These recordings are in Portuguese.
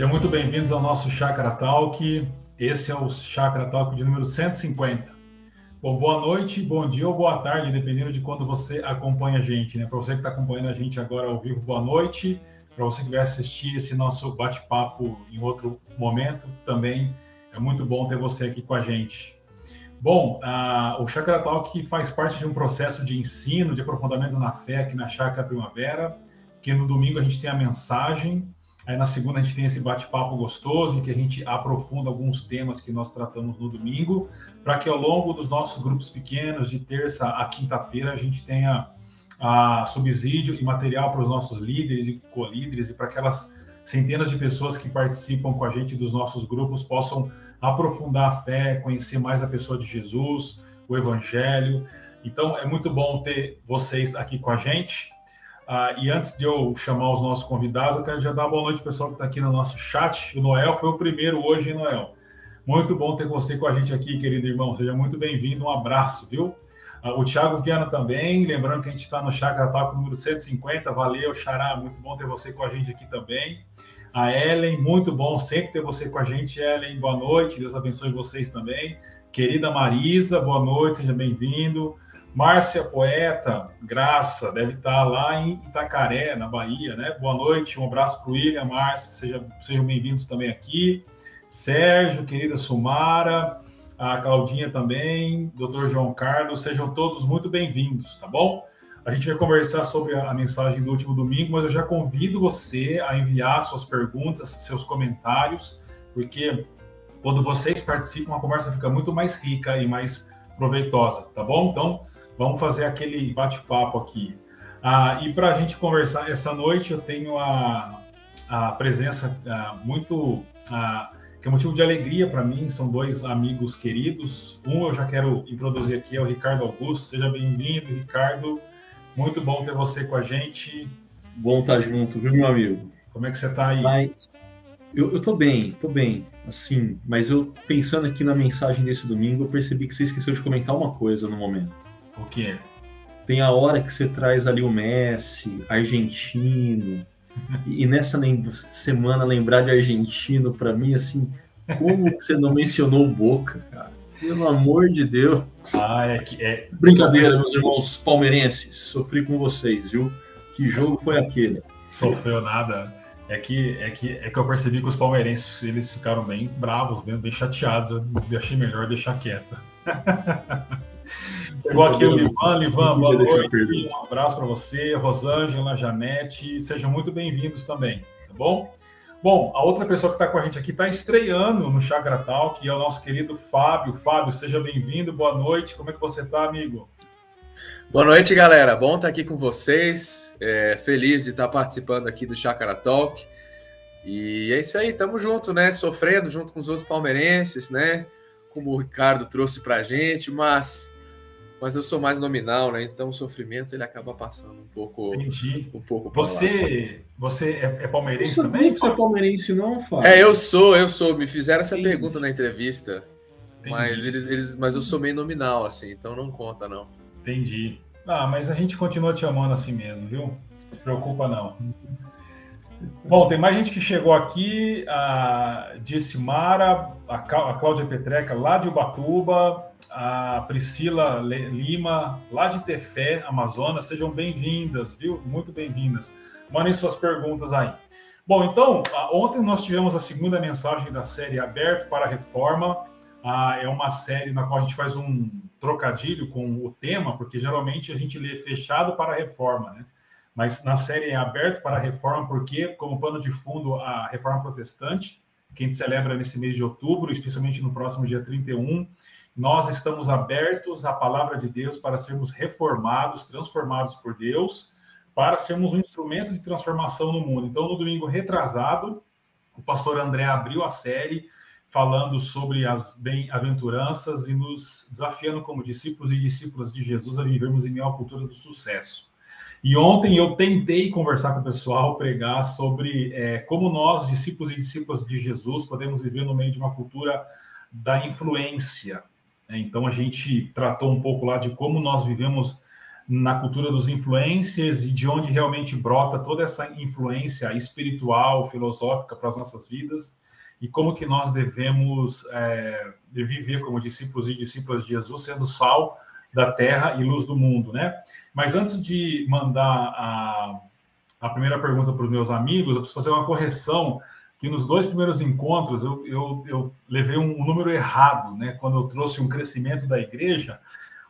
Sejam muito bem-vindos ao nosso Chakra Talk. Esse é o Chakra Talk de número 150. Bom, boa noite, bom dia ou boa tarde, dependendo de quando você acompanha a gente, né? Para você que está acompanhando a gente agora ao vivo, boa noite. Para você que vai assistir esse nosso bate-papo em outro momento, também é muito bom ter você aqui com a gente. Bom, o Chakra Talk faz parte de um processo de ensino, de aprofundamento na fé aqui na Chakra Primavera, que no domingo a gente tem a mensagem Aí na segunda a gente tem esse bate-papo gostoso em que a gente aprofunda alguns temas que nós tratamos no domingo, para que ao longo dos nossos grupos pequenos, de terça a quinta-feira, a gente tenha a subsídio e material para os nossos líderes e co-líderes e para aquelas centenas de pessoas que participam com a gente dos nossos grupos possam aprofundar a fé, conhecer mais a pessoa de Jesus, o Evangelho. Então é muito bom ter vocês aqui com a gente. Ah, e antes de eu chamar os nossos convidados, eu quero já dar boa noite pessoal que está aqui no nosso chat. O Noel foi o primeiro hoje, hein, Noel? Muito bom ter você com a gente aqui, querido irmão. Seja muito bem-vindo. Um abraço, viu? Ah, o Thiago Viana também. Lembrando que a gente está no Chakra Talk número 150. Valeu, Xará. Muito bom ter você com a gente aqui também. A Ellen, muito bom sempre ter você com a gente, Ellen. Boa noite. Deus abençoe vocês também. Querida Marisa, boa noite. Seja bem-vindo. Márcia Poeta, Graça, deve estar lá em Itacaré, na Bahia, né? Boa noite, um abraço para o William, Márcia, seja, sejam bem-vindos também aqui. Sérgio, querida Sumara, a Claudinha também, doutor João Carlos, sejam todos muito bem-vindos, tá bom? A gente vai conversar sobre a, mensagem do último domingo, mas eu já convido você a enviar suas perguntas, seus comentários, porque quando vocês participam, a conversa fica muito mais rica e mais proveitosa, tá bom? Então, Vamos fazer aquele bate-papo aqui. Ah, e para a gente conversar essa noite, eu tenho a, a presença ah, muito. Ah, que é motivo de alegria para mim, são dois amigos queridos. Um eu já quero introduzir aqui, é o Ricardo Augusto. Seja bem-vindo, Ricardo. Muito bom ter você com a gente. Bom estar tá junto, viu, meu amigo? Como é que você está aí? Mas, eu, eu tô bem, tô bem, assim, mas eu pensando aqui na mensagem desse domingo, eu percebi que você esqueceu de comentar uma coisa no momento. O que Tem a hora que você traz ali o Messi, argentino, e nessa semana lembrar de argentino, para mim, assim, como você não mencionou Boca, cara? Pelo amor de Deus. Ah, é que é. Brincadeira, meus irmãos palmeirenses. Sofri com vocês, viu? Que jogo foi aquele? Sofreu nada. É que, é que, é que eu percebi que os palmeirenses eles ficaram bem bravos, bem, bem chateados. Eu achei melhor deixar quieto. Chegou aqui o Livan. Livan, boa noite. Um abraço para você, Rosângela, Janete. Sejam muito bem-vindos também, tá bom? Bom, a outra pessoa que está com a gente aqui está estreando no Chakra Talk, que é o nosso querido Fábio. Fábio, seja bem-vindo, boa noite. Como é que você está, amigo? Boa noite, galera. Bom estar aqui com vocês. É, feliz de estar participando aqui do Chakra Talk. E é isso aí, tamo junto, né? Sofrendo junto com os outros palmeirenses, né? Como o Ricardo trouxe pra gente, mas mas eu sou mais nominal, né? Então o sofrimento ele acaba passando um pouco. Entendi. Um pouco você, você é, é palmeirense você também? que você é palmeirense, não, Fábio? É, eu sou, eu sou. Me fizeram essa Entendi. pergunta na entrevista. Entendi. Mas eles, eles, mas eu sou meio nominal, assim, então não conta, não. Entendi. Ah, mas a gente continua te amando assim mesmo, viu? Não se preocupa, não. Bom, tem mais gente que chegou aqui, a Dissimara, a Cláudia Petreca, lá de Ubatuba, a Priscila Lima, lá de Tefé, Amazonas, sejam bem-vindas, viu? Muito bem-vindas. Mandem suas perguntas aí. Bom, então, ontem nós tivemos a segunda mensagem da série Aberto para a Reforma. É uma série na qual a gente faz um trocadilho com o tema, porque geralmente a gente lê fechado para a reforma, né? Mas na série é aberto para a reforma, porque, como pano de fundo, a reforma protestante, que a gente celebra nesse mês de outubro, especialmente no próximo dia 31, nós estamos abertos à palavra de Deus para sermos reformados, transformados por Deus, para sermos um instrumento de transformação no mundo. Então, no domingo retrasado, o pastor André abriu a série falando sobre as bem-aventuranças e nos desafiando como discípulos e discípulas de Jesus a vivermos em meio cultura do sucesso. E ontem eu tentei conversar com o pessoal, pregar sobre é, como nós, discípulos e discípulas de Jesus, podemos viver no meio de uma cultura da influência. Né? Então a gente tratou um pouco lá de como nós vivemos na cultura dos influencers e de onde realmente brota toda essa influência espiritual, filosófica para as nossas vidas e como que nós devemos é, viver como discípulos e discípulas de Jesus, sendo sal da terra e luz do mundo, né? Mas antes de mandar a, a primeira pergunta para os meus amigos, eu preciso fazer uma correção que nos dois primeiros encontros eu, eu, eu levei um número errado, né? Quando eu trouxe um crescimento da igreja,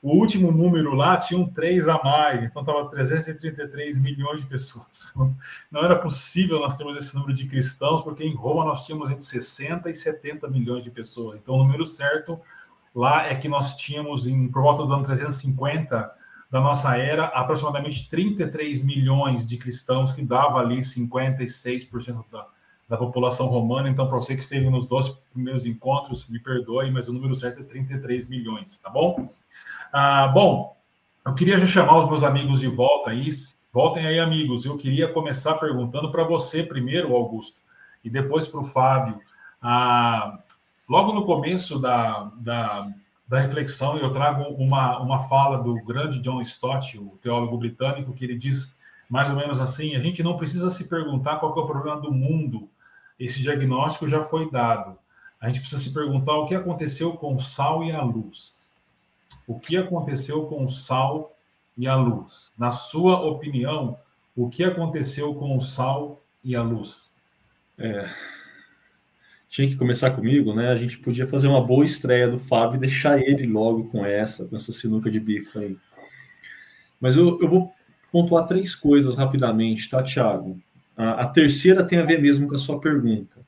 o último número lá tinha um 3 a mais, então estava 333 milhões de pessoas. Não era possível nós termos esse número de cristãos, porque em Roma nós tínhamos entre 60 e 70 milhões de pessoas. Então o número certo lá é que nós tínhamos, em, por volta do ano 350 da nossa era, aproximadamente 33 milhões de cristãos, que dava ali 56% da, da população romana. Então, para você que esteve nos dois primeiros encontros, me perdoe, mas o número certo é 33 milhões, tá bom? Ah, bom, eu queria já chamar os meus amigos de volta aí. Voltem aí, amigos. Eu queria começar perguntando para você primeiro, Augusto, e depois para o Fábio. Ah, logo no começo da, da, da, reflexão, eu trago uma, uma fala do grande John Stott, o teólogo britânico, que ele diz mais ou menos assim: a gente não precisa se perguntar qual é o problema do mundo. Esse diagnóstico já foi dado. A gente precisa se perguntar o que aconteceu com o sal e a luz o que aconteceu com o sal e a luz? Na sua opinião, o que aconteceu com o sal e a luz? É, tinha que começar comigo, né? A gente podia fazer uma boa estreia do Fábio e deixar ele logo com essa, com essa sinuca de bico aí. Mas eu, eu vou pontuar três coisas rapidamente, tá, Tiago? A, a terceira tem a ver mesmo com a sua pergunta.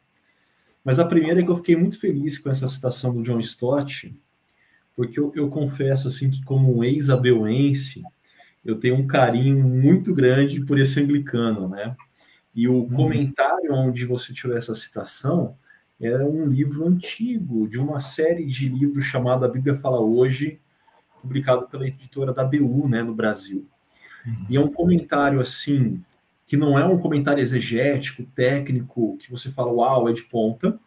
Mas a primeira é que eu fiquei muito feliz com essa citação do John Stott, porque eu, eu confesso assim que como um ex-abeuense, eu tenho um carinho muito grande por esse anglicano, né? E o uhum. comentário onde você tirou essa citação é um livro antigo, de uma série de livros chamada A Bíblia Fala Hoje, publicado pela editora da BU, né, no Brasil. Uhum. E é um comentário assim, que não é um comentário exegético, técnico, que você fala, uau, é de ponta,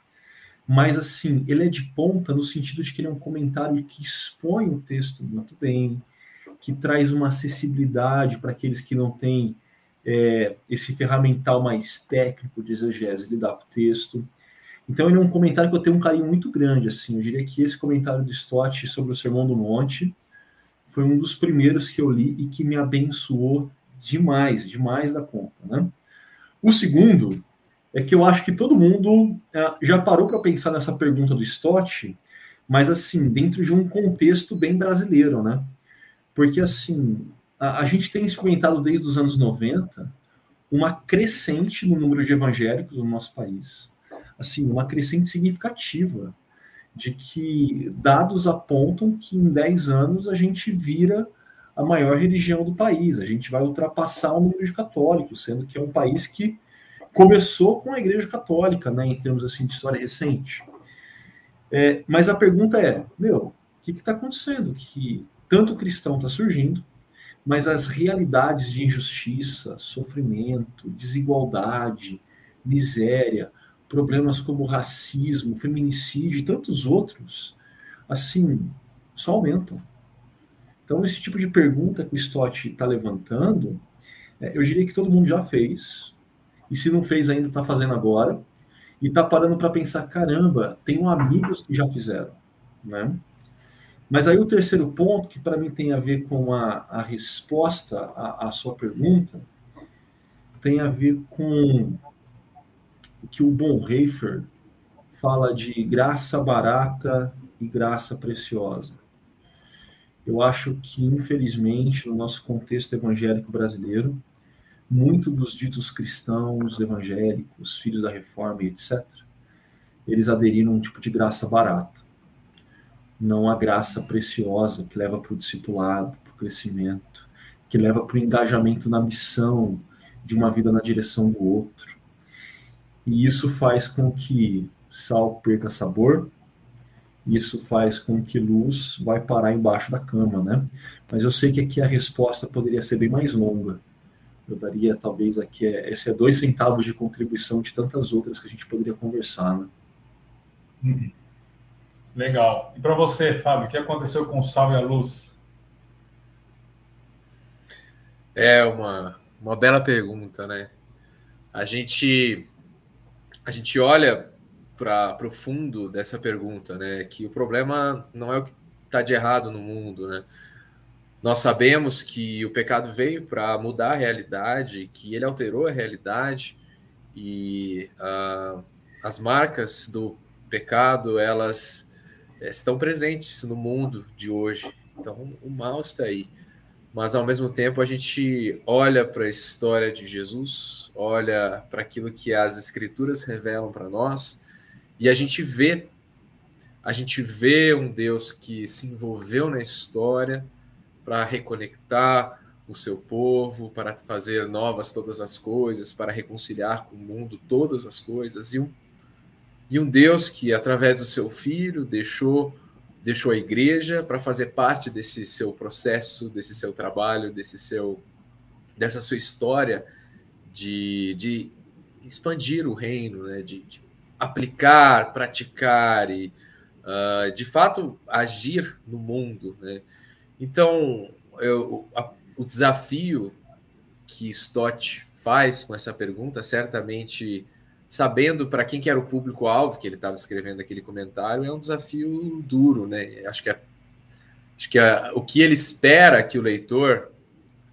mas assim, ele é de ponta no sentido de que ele é um comentário que expõe o texto muito bem, que traz uma acessibilidade para aqueles que não têm é, esse ferramental mais técnico de exegese lidar com o texto. Então ele é um comentário que eu tenho um carinho muito grande, assim, eu diria que esse comentário do Stott sobre o Sermão do Monte foi um dos primeiros que eu li e que me abençoou demais, demais da conta, né? O segundo é que eu acho que todo mundo é, já parou para pensar nessa pergunta do Stott, mas assim, dentro de um contexto bem brasileiro, né? Porque assim, a, a gente tem experimentado desde os anos 90 uma crescente no número de evangélicos no nosso país. Assim, uma crescente significativa de que dados apontam que em 10 anos a gente vira a maior religião do país, a gente vai ultrapassar o número de católicos, sendo que é um país que começou com a Igreja Católica, né, em termos assim de história recente. É, mas a pergunta é, meu, o que está acontecendo? Que tanto cristão está surgindo, mas as realidades de injustiça, sofrimento, desigualdade, miséria, problemas como racismo, feminicídio e tantos outros, assim, só aumentam. Então, esse tipo de pergunta que o Stott está levantando, é, eu diria que todo mundo já fez, e se não fez ainda, está fazendo agora, e está parando para pensar, caramba, tenho amigos que já fizeram, né? Mas aí o terceiro ponto, que para mim tem a ver com a, a resposta à, à, sua pergunta, tem a ver com que o Bonhoeffer fala de graça barata e graça preciosa. Eu acho que, infelizmente, no nosso contexto evangélico brasileiro, muito dos ditos cristãos, evangélicos, filhos da reforma e etc., eles aderiram a um tipo de graça barata, não a graça preciosa que leva para o discipulado, para o crescimento, que leva para o engajamento na missão de uma vida na direção do outro. E isso faz com que sal perca sabor, isso faz com que luz vai parar embaixo da cama, né? Mas eu sei que aqui a resposta poderia ser bem mais longa eu daria talvez aqui, é, esse é dois centavos de contribuição de tantas outras que a gente poderia conversar, né? Uhum. Legal. E para você, Fábio, o que aconteceu com o sal e a luz? É uma, uma bela pergunta, né? A gente, a gente olha para o fundo dessa pergunta, né? Que o problema não é o que está de errado no mundo, né? Nós sabemos que o pecado veio para mudar a realidade, que ele alterou a realidade e uh, as marcas do pecado elas eh, estão presentes no mundo de hoje. Então o mal está aí mas ao mesmo tempo a gente olha para a história de Jesus, olha para aquilo que as escrituras revelam para nós e a gente vê. A gente vê um Deus que se envolveu na história para reconectar o seu povo, para fazer novas todas as coisas, para reconciliar com o mundo todas as coisas e um, e um Deus que através do seu filho deixou deixou a igreja para fazer parte desse seu processo, desse seu trabalho, desse seu dessa sua história de, de expandir o reino, né? de, de aplicar, praticar e uh, de fato agir no mundo. Né? Então, eu, a, o desafio que Stott faz com essa pergunta certamente sabendo para quem que era o público-alvo que ele estava escrevendo aquele comentário, é um desafio duro, né? Acho que, é, acho que é, o que ele espera que o leitor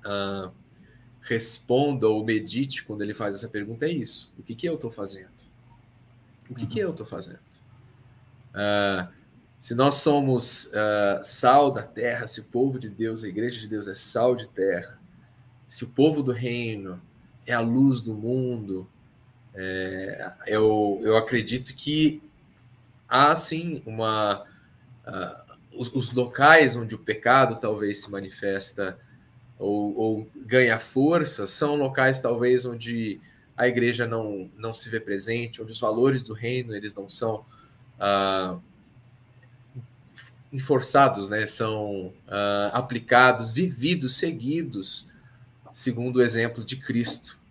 uh, responda ou medite quando ele faz essa pergunta é isso: o que, que eu estou fazendo? O que, uhum. que eu estou fazendo? Uh, se nós somos uh, sal da terra, se o povo de Deus, a igreja de Deus é sal de terra, se o povo do reino é a luz do mundo, é, eu, eu acredito que há sim uma. Uh, os, os, locais onde o pecado talvez se manifesta ou, ou, ganha força são locais talvez onde a igreja não, não se vê presente, onde os valores do reino eles não são uh, enforçados, né? são uh, aplicados, vividos, seguidos, segundo o exemplo de Cristo.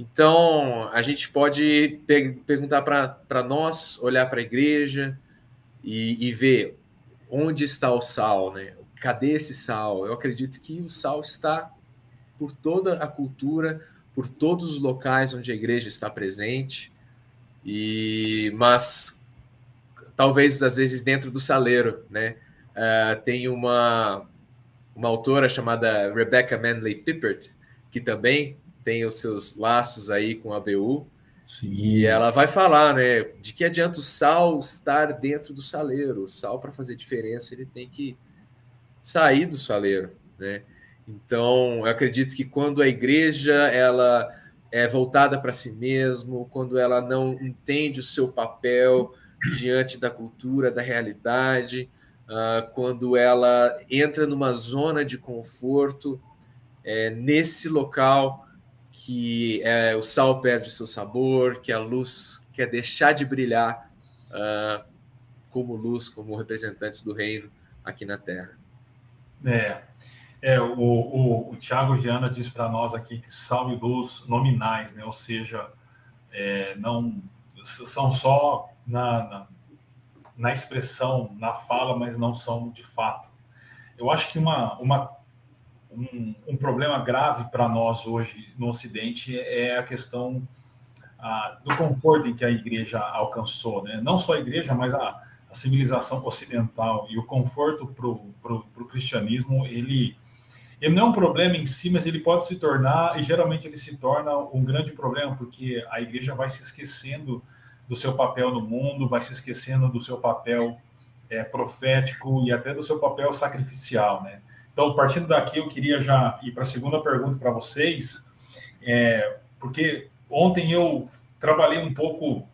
Então, a gente pode perguntar para nós, olhar para a igreja e, e, ver onde está o sal, né? Cadê esse sal? Eu acredito que o sal está por toda a cultura, por todos os locais onde a igreja está presente, e mas talvez às vezes dentro do saleiro, né? Uh, tem uma uma autora chamada Rebecca Manley Pippert que também tem os seus laços aí com a BU. Sim. E ela vai falar, né, de que adianta o sal estar dentro do saleiro. O sal, para fazer diferença, ele tem que sair do saleiro, né? Então, eu acredito que quando a igreja ela é voltada para si mesmo, quando ela não entende o seu papel diante da cultura, da realidade, uh, quando ela entra numa zona de conforto, é, nesse local que é, o sal perde seu sabor, que a luz quer deixar de brilhar uh, como luz, como representantes do reino aqui na Terra. É, é o, o, o Tiago Giana diz para nós aqui que sal e luz nominais, né? ou seja, é, não são só na, na, na expressão, na fala, mas não são de fato. Eu acho que uma, uma um, um problema grave para nós hoje no Ocidente é a questão ah, do conforto em que a igreja alcançou, né? Não só a igreja, mas a, a civilização ocidental e o conforto para o cristianismo, ele, ele não é um problema em si, mas ele pode se tornar, e geralmente ele se torna um grande problema, porque a igreja vai se esquecendo do seu papel no mundo, vai se esquecendo do seu papel é, profético e até do seu papel sacrificial, né? Então, partindo daqui, eu queria já ir para a segunda pergunta para vocês, é, porque ontem eu trabalhei um pouco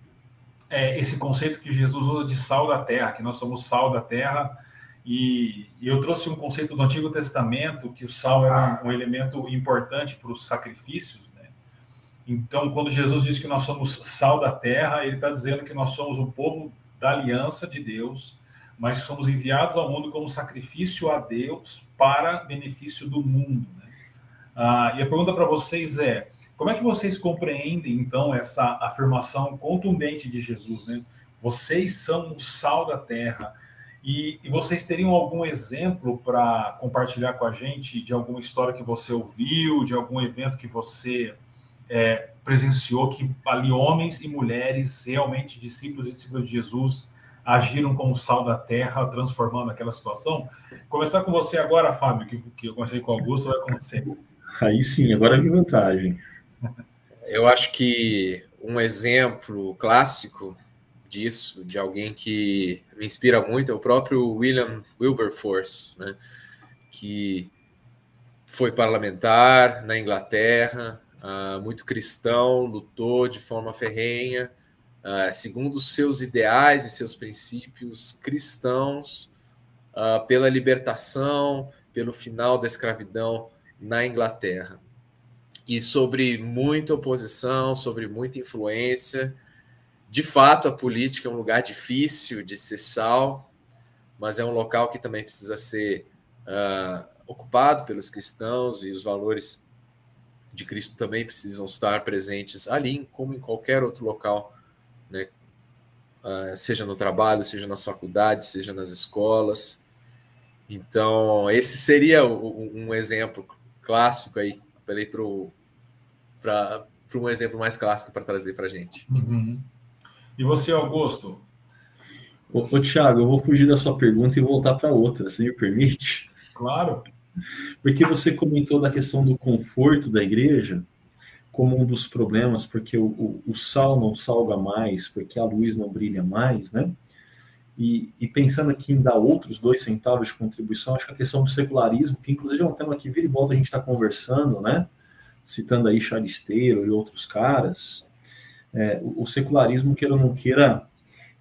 é, esse conceito que Jesus usa de sal da terra, que nós somos sal da terra, e, e eu trouxe um conceito do Antigo Testamento, que o sal era um, um elemento importante para os sacrifícios, né? Então, quando Jesus diz que nós somos sal da terra, ele está dizendo que nós somos o povo da aliança de Deus, mas somos enviados ao mundo como sacrifício a Deus para benefício do mundo. Né? Ah, e a pergunta para vocês é: como é que vocês compreendem então essa afirmação contundente de Jesus? Né? Vocês são o sal da terra. E, e vocês teriam algum exemplo para compartilhar com a gente de alguma história que você ouviu, de algum evento que você é, presenciou, que ali homens e mulheres, realmente discípulos e discípulos de Jesus, agiram como sal da terra, transformando aquela situação? Começar com você agora, Fábio, que, que eu comecei com o Augusto, vai com você. Aí sim, agora é minha vantagem. Eu acho que um exemplo clássico disso, de alguém que me inspira muito, é o próprio William Wilberforce, né? que foi parlamentar na Inglaterra, uh, muito cristão, lutou de forma ferrenha, uh, segundo seus ideais e seus princípios cristãos, uh, pela libertação, pelo final da escravidão na Inglaterra. E sobre muita oposição, sobre muita influência, de fato, a política é um lugar difícil de ser sal, mas é um local que também precisa ser uh, ocupado pelos cristãos e os valores de Cristo também precisam estar presentes ali, como em qualquer outro local, né? Uh, seja no trabalho, seja nas faculdades, seja nas escolas. Então, esse seria um exemplo clássico aí, para um exemplo mais clássico para trazer para a gente. Uhum. E você, Augusto? Ô, ô Tiago, eu vou fugir da sua pergunta e voltar para outra, se me permite? Claro. Porque você comentou da questão do conforto da igreja como um dos problemas, porque o, o, o sal não salga mais, porque a luz não brilha mais, né? E, e, pensando aqui em dar outros dois centavos de contribuição, acho que a questão do secularismo, que inclusive é um tema que vira e volta a gente está conversando, né? Citando aí Charisteiro e outros caras, é, o secularismo, queira ou não queira,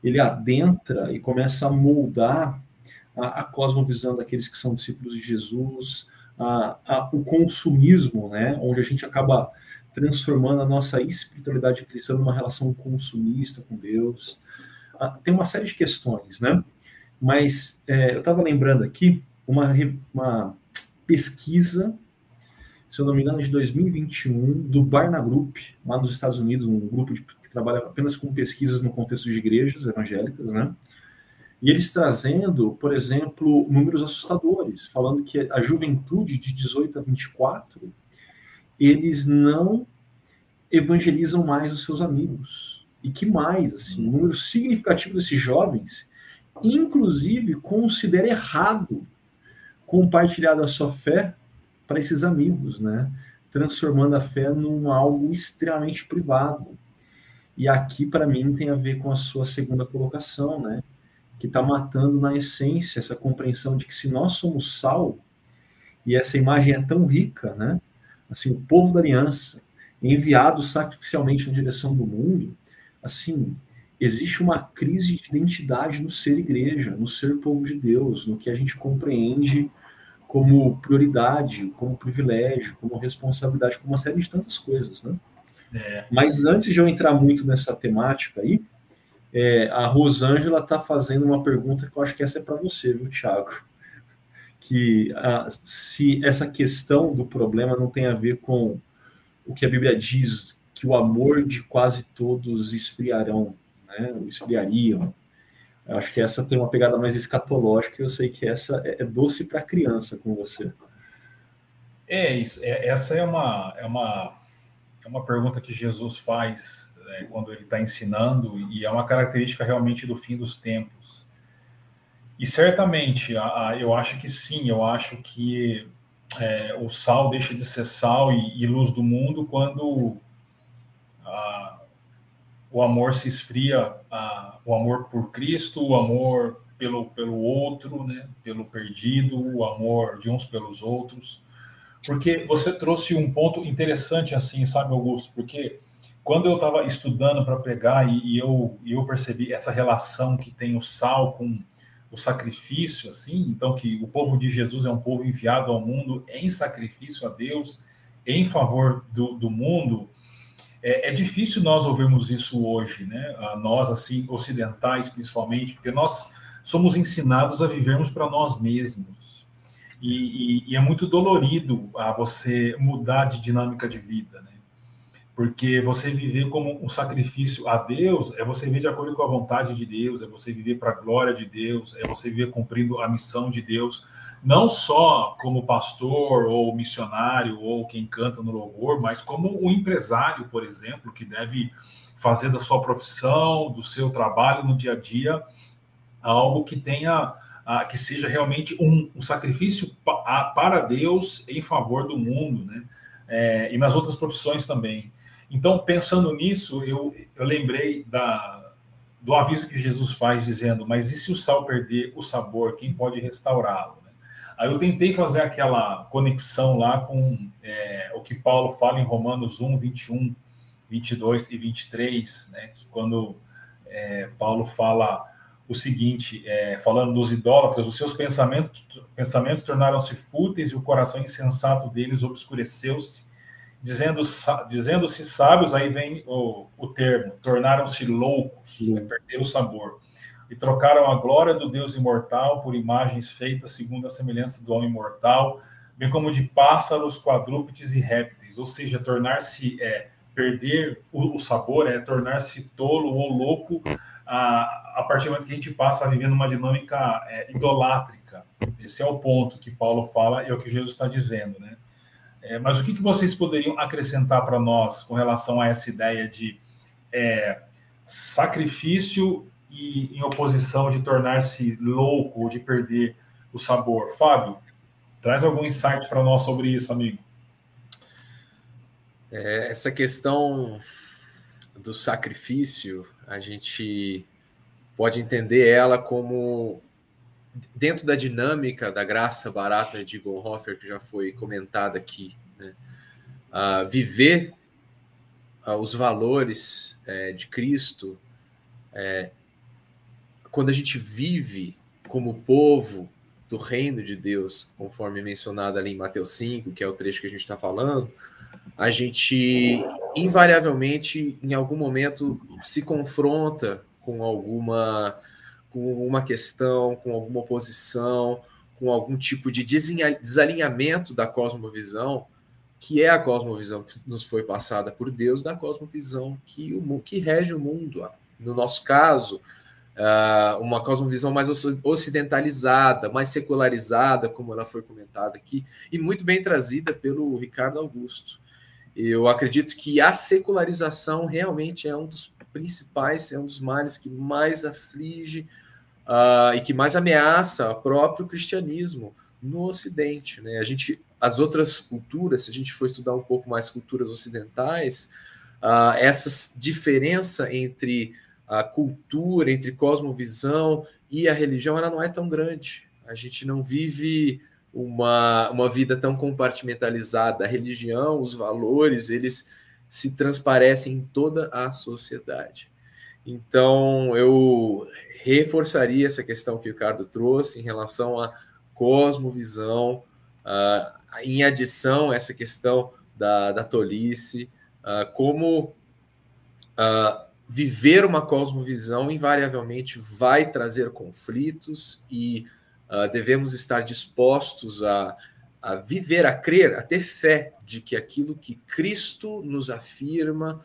ele adentra e começa a moldar a, a cosmovisão daqueles que são discípulos de Jesus, a, a, o consumismo, né, onde a gente acaba transformando a nossa espiritualidade cristã numa relação consumista com Deus. Ah, tem uma série de questões, né? Mas é, eu estava lembrando aqui uma, uma pesquisa se eu não me engano, de 2021, do Barna Group, lá nos Estados Unidos, um grupo de, que trabalha apenas com pesquisas no contexto de igrejas evangélicas, né? E eles trazendo, por exemplo, números assustadores, falando que a juventude de 18 a 24, eles não evangelizam mais os seus amigos. E que mais, assim, um número significativo desses jovens, inclusive, considera errado compartilhar da sua fé para esses amigos, né? Transformando a fé num algo extremamente privado. E aqui, para mim, tem a ver com a sua segunda colocação, né? Que está matando na essência essa compreensão de que se nós somos sal, e essa imagem é tão rica, né? Assim, o povo da aliança, enviado sacrificialmente na direção do mundo, assim, existe uma crise de identidade no ser igreja, no ser povo de Deus, no que a gente compreende como prioridade, como privilégio, como responsabilidade, como uma série de tantas coisas, né? É. Mas antes de eu entrar muito nessa temática aí, é, a Rosângela está fazendo uma pergunta que eu acho que essa é para você, viu, Thiago? Que a, se essa questão do problema não tem a ver com o que a Bíblia diz, que o amor de quase todos esfriarão, né? esfriariam, eu acho que essa tem uma pegada mais escatológica, eu sei que essa é, é doce para criança com você. É isso. É, essa é uma, é, uma, é uma pergunta que Jesus faz é, quando ele está ensinando, e é uma característica realmente do fim dos tempos. E certamente, a, a, eu acho que sim, eu acho que é, o sal deixa de ser sal e, e luz do mundo quando a, o amor se esfria o amor por Cristo, o amor pelo, pelo outro, né? pelo perdido, o amor de uns pelos outros. Porque você trouxe um ponto interessante assim, sabe, Augusto? Porque quando eu estava estudando para pregar e, e, eu, e eu percebi essa relação que tem o sal com o sacrifício, assim, então que o povo de Jesus é um povo enviado ao mundo em sacrifício a Deus, em favor do, do mundo, é, é, difícil nós ouvirmos isso hoje, né? A nós, assim, ocidentais principalmente, porque nós somos ensinados a vivermos para nós mesmos. E, e, e, é muito dolorido a você mudar de dinâmica de vida, né? Porque você viver como um sacrifício a Deus é você viver de acordo com a vontade de Deus, é você viver para a glória de Deus, é você viver cumprindo a missão de Deus, não só como pastor ou missionário ou quem canta no louvor, mas como um empresário, por exemplo, que deve fazer da sua profissão, do seu trabalho no dia a dia, algo que tenha, que seja realmente um, um sacrifício para Deus em favor do mundo, né? É, e nas outras profissões também. Então, pensando nisso, eu, eu lembrei da, do aviso que Jesus faz, dizendo: Mas e se o sal perder o sabor, quem pode restaurá-lo? Né? Aí eu tentei fazer aquela conexão lá com é, o que Paulo fala em Romanos 1, 21, 22 e 23, né? que quando é, Paulo fala o seguinte, é, falando dos idólatras, os seus pensamentos, pensamentos tornaram-se fúteis e o coração insensato deles obscureceu-se dizendo-se dizendo sábios, aí vem o, o termo, tornaram-se loucos, é perder o sabor, e trocaram a glória do Deus imortal por imagens feitas segundo a semelhança do homem mortal, bem como de pássaros, quadrúpedes e répteis, ou seja, tornar-se, é, perder o, o sabor, é tornar-se tolo ou louco a, a partir do momento que a gente passa a viver numa dinâmica é, idolátrica. Esse é o ponto que Paulo fala e é o que Jesus está dizendo, né? É, mas o que, que vocês poderiam acrescentar para nós com relação a essa ideia de é, sacrifício e em oposição de tornar-se louco ou de perder o sabor? Fábio, traz algum insight para nós sobre isso, amigo. É, essa questão do sacrifício, a gente pode entender ela como dentro da dinâmica da graça barata de Bonhoeffer, que já foi comentada aqui, né? uh, viver uh, os valores é, de Cristo, é, quando a gente vive como povo do reino de Deus, conforme mencionado ali em Mateus 5, que é o trecho que a gente está falando, a gente invariavelmente, em algum momento, se confronta com alguma com uma questão, com alguma oposição, com algum tipo de desalinhamento da cosmovisão, que é a cosmovisão que nos foi passada por Deus, da cosmovisão que, o, que rege o mundo. No nosso caso, uh, uma cosmovisão mais ocidentalizada, mais secularizada, como ela foi comentada aqui, e muito bem trazida pelo Ricardo Augusto. Eu acredito que a secularização realmente é um dos principais, é um dos males que mais aflige uh, e que mais ameaça o próprio cristianismo no Ocidente. Né? A gente, as outras culturas, se a gente for estudar um pouco mais culturas ocidentais, uh, essa diferença entre a cultura, entre cosmovisão e a religião, ela não é tão grande. A gente não vive uma, uma vida tão compartimentalizada. A religião, os valores, eles se transparecem em toda a sociedade. Então, eu reforçaria essa questão que o Ricardo trouxe em relação à cosmovisão, uh, em adição a essa questão da, da tolice, uh, como uh, viver uma cosmovisão invariavelmente vai trazer conflitos e devemos estar dispostos a, a viver, a crer, a ter fé de que aquilo que Cristo nos afirma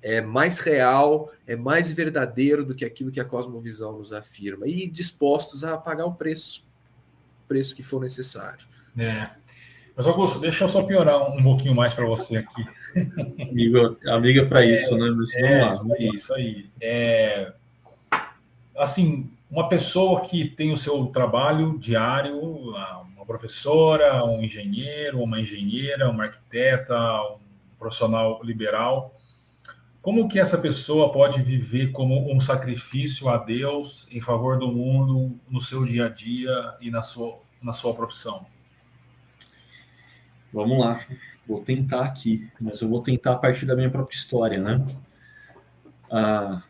é mais real, é mais verdadeiro do que aquilo que a cosmovisão nos afirma, e dispostos a pagar o preço, o preço que for necessário. É. Mas, Augusto, deixa eu só piorar um pouquinho mais para você aqui. Amigo, amiga para isso, é, né? Mas, é, lá, isso aí, isso aí. É, assim, uma pessoa que tem o seu trabalho diário, uma professora, um engenheiro, uma engenheira, uma arquiteta, um profissional liberal, como que essa pessoa pode viver como um sacrifício a Deus em favor do mundo no seu dia a dia e na sua, na sua profissão? Vamos lá, vou tentar aqui, mas eu vou tentar a partir da minha própria história, né? Ah,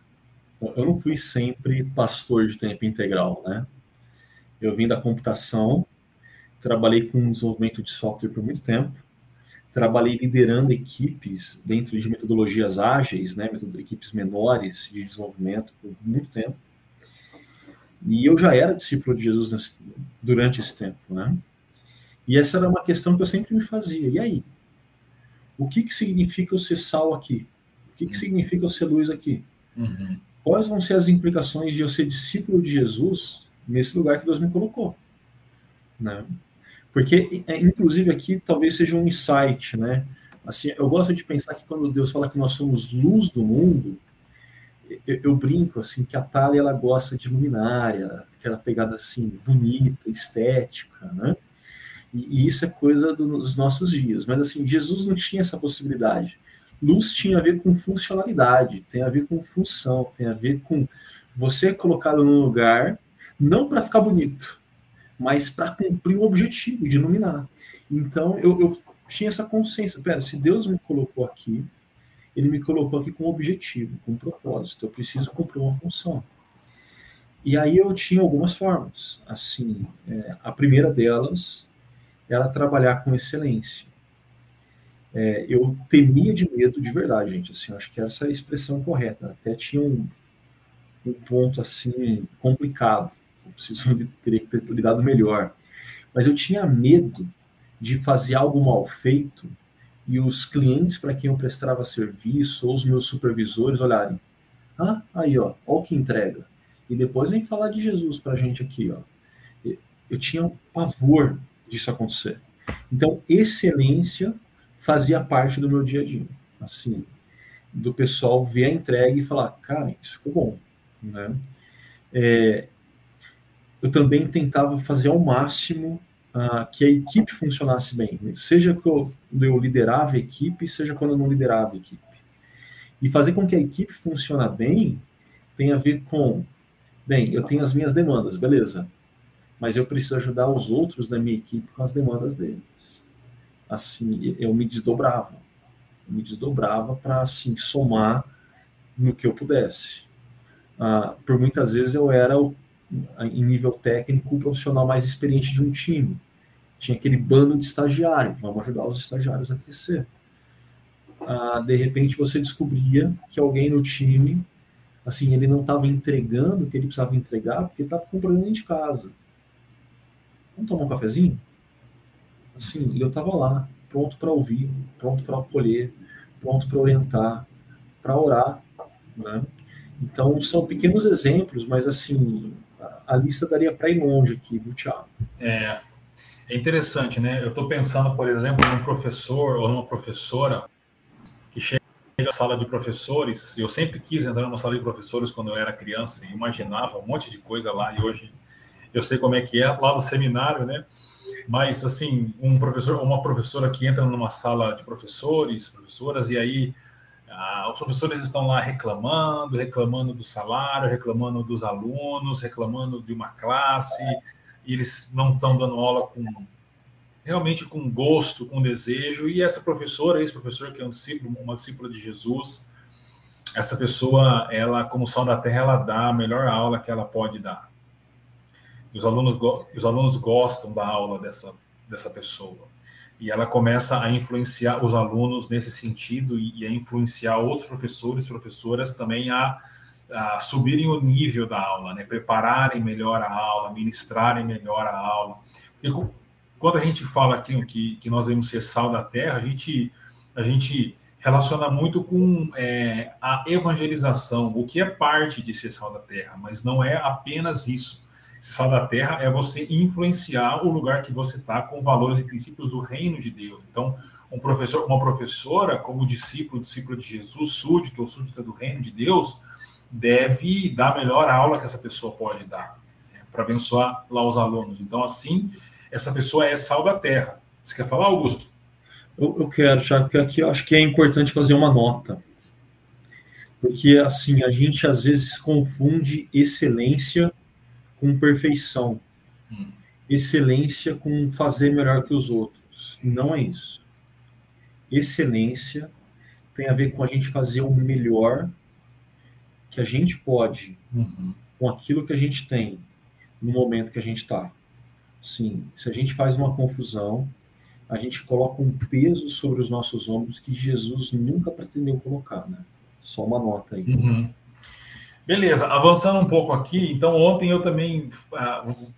eu não fui sempre pastor de tempo integral, né? Eu vim da computação, trabalhei com desenvolvimento de software por muito tempo, trabalhei liderando equipes dentro de metodologias ágeis, né, equipes menores de desenvolvimento por muito tempo. E eu já era discípulo de Jesus nesse, durante esse tempo, né? E essa era uma questão que eu sempre me fazia. E aí? o que, que significa eu ser sal aqui? O que, que significa eu ser luz aqui? Uhum. Quais vão ser as implicações de eu ser discípulo de Jesus nesse lugar que Deus me colocou? Né? Porque, é, inclusive, aqui talvez seja um insight, né? Assim, eu gosto de pensar que quando Deus fala que nós somos luz do mundo, eu, eu brinco assim que a Thalia ela gosta de luminária, aquela pegada assim bonita, estética, né? E, e isso é coisa dos nossos dias. Mas assim, Jesus não tinha essa possibilidade. Luz tinha a ver com funcionalidade, tem a ver com função, tem a ver com você colocado num lugar não para ficar bonito, mas para cumprir o objetivo de iluminar. Então eu, eu tinha essa consciência, pera, se Deus me colocou aqui, ele me colocou aqui com um objetivo, com um propósito, eu preciso cumprir uma função. E aí eu tinha algumas formas, assim, é, a primeira delas era trabalhar com excelência. É, eu temia de medo de verdade, gente, assim, acho que essa é a expressão correta, até tinha um, um ponto, assim, complicado, eu teria que ter lidado melhor, mas eu tinha medo de fazer algo mal feito e os clientes para quem eu prestava serviço ou os meus supervisores olharem, ah, aí ó, ó que entrega. E depois vem falar de Jesus para a gente aqui, ó. Eu tinha um pavor disso acontecer. Então, excelência fazia parte do meu dia a dia, assim, do pessoal ver a entrega e falar, cara, isso ficou bom, né? É, eu também tentava fazer ao máximo uh, que a equipe funcionasse bem, seja quando eu liderava a equipe, seja quando eu não liderava a equipe. E fazer com que a equipe funcione bem tem a ver com, bem, eu tenho as minhas demandas, beleza, mas eu preciso ajudar os outros da minha equipe com as demandas deles. Assim, eu me desdobrava, eu me desdobrava para assim somar no que eu pudesse. Uh, por muitas vezes eu era o, em nível técnico o profissional mais experiente de um time tinha aquele bando de estagiário, vamos ajudar os estagiários a crescer. Ah, de repente você descobria que alguém no time, assim, ele não estava entregando o que ele precisava entregar porque estava com problema de casa. Vamos tomar um cafezinho? Assim, eu estava lá, pronto para ouvir, pronto para acolher, pronto para orientar, para orar, né? Então, são pequenos exemplos, mas assim, a, lista daria para ir longe aqui, viu, Thiago? É, é interessante, né? Eu estou pensando, por exemplo, num professor ou numa professora que chega na sala de professores. Eu sempre quis entrar numa sala de professores quando eu era criança e imaginava um monte de coisa lá. E hoje eu sei como é que é lá no seminário, né? Mas, assim, um professor ou uma professora que entra numa sala de professores, professoras, e aí ah, os professores estão lá reclamando, reclamando do salário, reclamando dos alunos, reclamando de uma classe, e eles não estão dando aula com realmente com gosto, com desejo, e essa professora, esse professor que é um discípulo, uma discípula de Jesus, essa pessoa, ela como sal da terra, ela dá a melhor aula que ela pode dar. E os alunos, os alunos gostam da aula dessa, dessa pessoa. E ela começa a influenciar os alunos nesse sentido e, e a influenciar outros professores, professoras também a uh, subirem o nível da aula, né? prepararem melhor a aula, ministrarem melhor a aula. Quando a gente fala aqui que, que nós devemos ser sal da terra, a gente, a gente relaciona muito com é, a evangelização, o que é parte de ser sal da terra, mas não é apenas isso. Ser sal da terra é você influenciar o lugar que você está com valores e princípios do reino de Deus. Então, um professor, uma professora, como discípulo, discípulo de Jesus, súdito ou súdita do reino de Deus, deve dar a melhor aula que essa pessoa pode dar, né, para abençoar lá os alunos. Então, assim, essa pessoa é sal da terra. Você quer falar, Augusto? Eu, eu quero, Thiago, porque aqui eu acho que é importante fazer uma nota. Porque, assim, a gente às vezes confunde excelência com perfeição. Hum. Excelência com fazer melhor que os outros. Não é isso. Excelência tem a ver com a gente fazer o melhor que a gente pode uhum. com aquilo que a gente tem no momento que a gente está. Sim, se a gente faz uma confusão, a gente coloca um peso sobre os nossos ombros que Jesus nunca pretendeu colocar, né? Só uma nota aí. Uhum. Beleza, avançando um pouco aqui, então ontem eu também uh,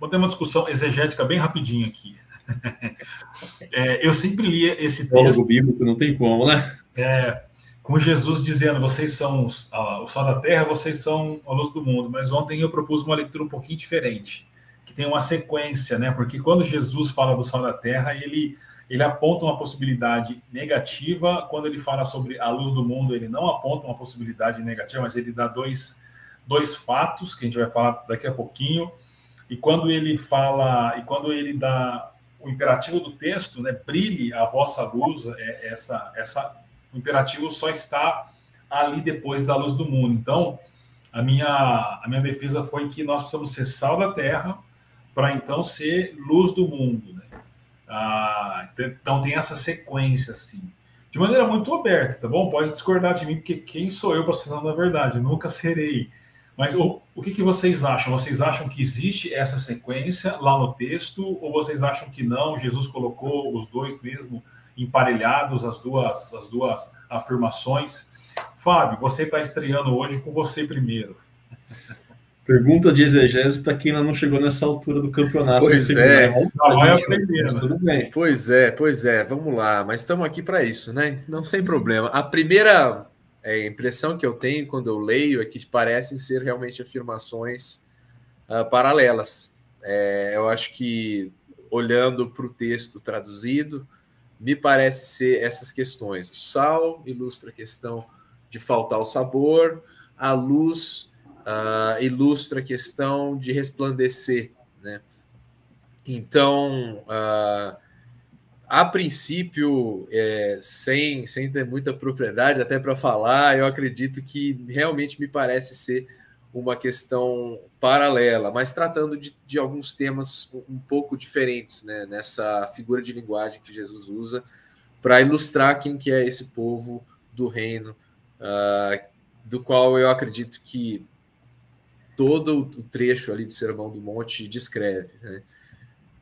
vou ter uma discussão exegética bem rapidinho aqui. é, eu sempre lia esse texto. Bíblico não tem como, né? É, com Jesus dizendo: vocês são o sal da terra, vocês são a luz do mundo. Mas ontem eu propus uma leitura um pouquinho diferente, que tem uma sequência, né? Porque quando Jesus fala do sal da terra, ele, ele aponta uma possibilidade negativa. Quando ele fala sobre a luz do mundo, ele não aponta uma possibilidade negativa, mas ele dá dois, dois fatos que a gente vai falar daqui a pouquinho. E quando ele fala, e quando ele dá o imperativo do texto, né, brilhe a vossa luz, é, essa, essa o imperativo só está ali depois da luz do mundo. Então, a minha, a minha defesa foi que nós precisamos ser sal da terra para então ser luz do mundo. Ah, então tem essa sequência assim. De maneira muito aberta, tá bom? Pode discordar de mim, porque quem sou eu para ser na verdade? Nunca serei. Mas o, o que, que vocês acham? Vocês acham que existe essa sequência lá no texto? Ou vocês acham que não? Jesus colocou os dois mesmo emparelhados as duas, as duas afirmações. Fábio, você está estreando hoje com você primeiro. Pergunta de exegese para quem ainda não chegou nessa altura do campeonato. Pois é. vai aprendendo. Né? Pois é, pois é. Vamos lá. Mas estamos aqui para isso, né? Não sem problema. A primeira é, impressão que eu tenho quando eu leio é que parecem ser realmente afirmações uh, paralelas. É, eu acho que olhando para o texto traduzido, me parece ser essas questões. O sal ilustra a questão de faltar o sabor, a luz uh, ilustra a questão de resplandecer, né? Então, uh, a princípio, é, sem, sem ter muita propriedade até para falar, eu acredito que realmente me parece ser uma questão paralela, mas tratando de, de alguns temas um pouco diferentes, né, nessa figura de linguagem que Jesus usa para ilustrar quem que é esse povo do reino, uh, do qual eu acredito que todo o trecho ali do Sermão do Monte descreve. Né?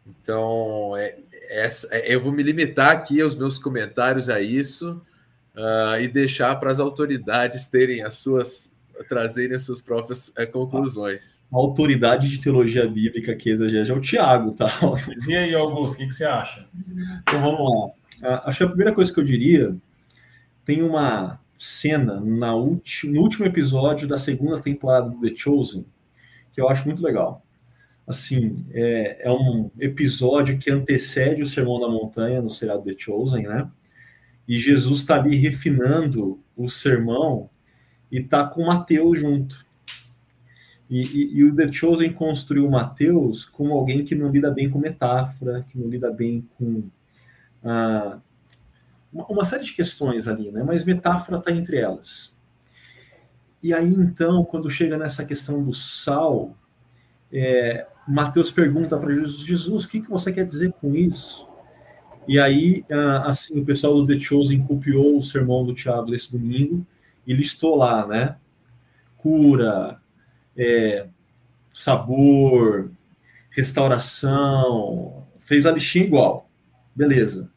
Então, é, essa, é, eu vou me limitar aqui aos meus comentários a isso uh, e deixar para as autoridades terem as suas trazerem as suas próprias é, conclusões. A autoridade de teologia bíblica que exegege é o Tiago, tá? E aí, Augusto, o que, que você acha? Então vamos lá. Ah, acho que a primeira coisa que eu diria tem uma cena na ulti, no último episódio da segunda temporada do The Chosen que eu acho muito legal. Assim, é, é um episódio que antecede o Sermão da Montanha no seriado The Chosen, né? E Jesus está ali refinando o sermão e tá com Mateus junto. E, e, e, o The Chosen construiu Mateus como alguém que não lida bem com metáfora, que não lida bem com ah, uma, uma, série de questões ali, né? Mas metáfora está entre elas. E aí então, quando chega nessa questão do sal, é, Mateus pergunta para Jesus: Jesus, o que, que você quer dizer com isso? E aí, assim, o pessoal do The Chosen copiou o sermão do Tiago esse domingo e listou lá, né? Cura, é, sabor, restauração, fez a listinha igual. Beleza.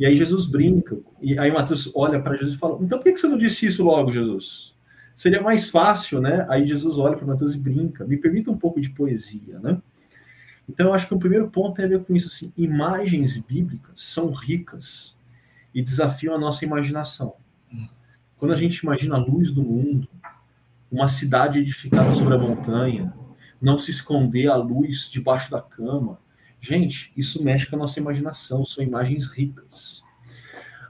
E aí Jesus brinca, e aí Mateus olha para Jesus e fala: Então por que você não disse isso logo, Jesus? Seria mais fácil, né? Aí Jesus olha para Mateus e brinca. Me permita um pouco de poesia, né? Então eu acho que o primeiro ponto tem a ver com isso assim: imagens bíblicas são ricas e desafiam a nossa imaginação. Quando a gente imagina a luz do mundo, uma cidade edificada sobre a montanha, não se esconder a luz debaixo da cama, gente, isso mexe com a nossa imaginação, são imagens ricas.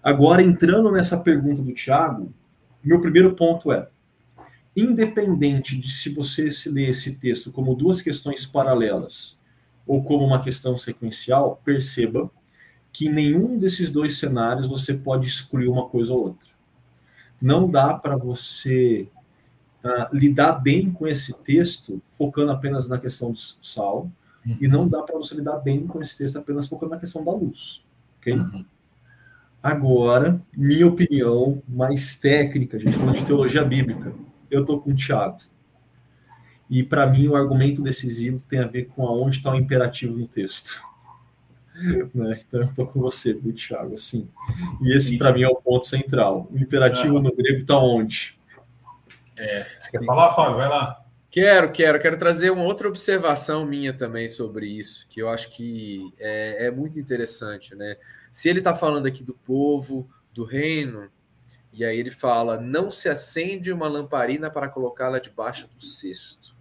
Agora, entrando nessa pergunta do Tiago, meu primeiro ponto é: independente de se você se lê esse texto como duas questões paralelas ou como uma questão sequencial, perceba que em nenhum desses dois cenários você pode excluir uma coisa ou outra. Não dá para você uh, lidar bem com esse texto focando apenas na questão do sal, uhum. e não dá para você lidar bem com esse texto apenas focando na questão da luz. ok? Uhum. Agora, minha opinião mais técnica, a gente falando de teologia bíblica, eu estou com o Tiago. E para mim o argumento decisivo tem a ver com aonde está o imperativo no texto. Né? Então eu estou com você, viu, Thiago? Assim. E esse, para mim, é o ponto central. O imperativo no grego está onde? É, você quer falar, Fábio? Vai lá. Quero, quero, quero trazer uma outra observação minha também sobre isso, que eu acho que é, é muito interessante, né? Se ele está falando aqui do povo, do reino, e aí ele fala: não se acende uma lamparina para colocá-la debaixo do cesto,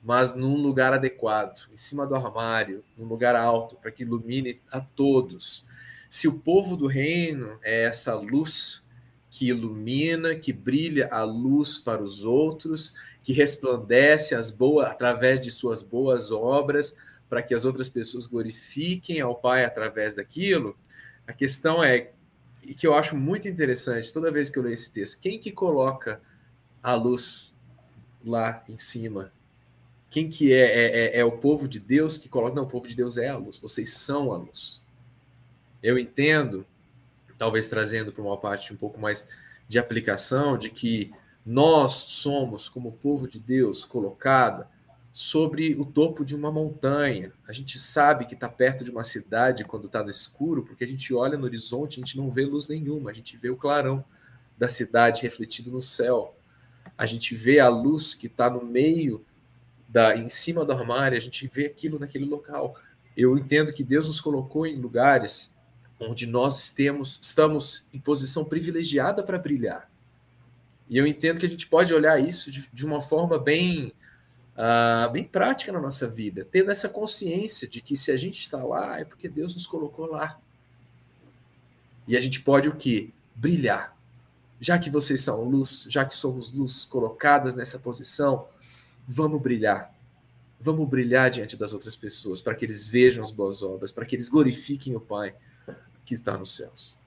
mas num lugar adequado, em cima do armário, num lugar alto, para que ilumine a todos. Se o povo do reino é essa luz que ilumina, que brilha a luz para os outros, que resplandece as boas através de suas boas obras, para que as outras pessoas glorifiquem ao Pai através daquilo. A questão é e que eu acho muito interessante toda vez que eu leio esse texto, quem que coloca a luz lá em cima? Quem que é, é, é, é o povo de Deus que coloca? Não, o povo de Deus é a luz. Vocês são a luz. Eu entendo talvez trazendo para uma parte um pouco mais de aplicação, de que nós somos, como povo de Deus, colocada sobre o topo de uma montanha. A gente sabe que está perto de uma cidade quando está no escuro, porque a gente olha no horizonte, a gente não vê luz nenhuma, a gente vê o clarão da cidade refletido no céu. A gente vê a luz que está no meio da, em cima do armário, a gente vê aquilo naquele local. Eu entendo que Deus nos colocou em lugares onde nós temos, estamos em posição privilegiada para brilhar. E eu entendo que a gente pode olhar isso de, de uma forma bem, uh, bem prática na nossa vida, tendo essa consciência de que se a gente está lá, é porque Deus nos colocou lá. E a gente pode o quê? Brilhar. Já que vocês são luz, já que somos luz colocadas nessa posição, vamos brilhar. Vamos brilhar diante das outras pessoas, para que eles vejam as boas obras, para que eles glorifiquem o Pai que está nos céus.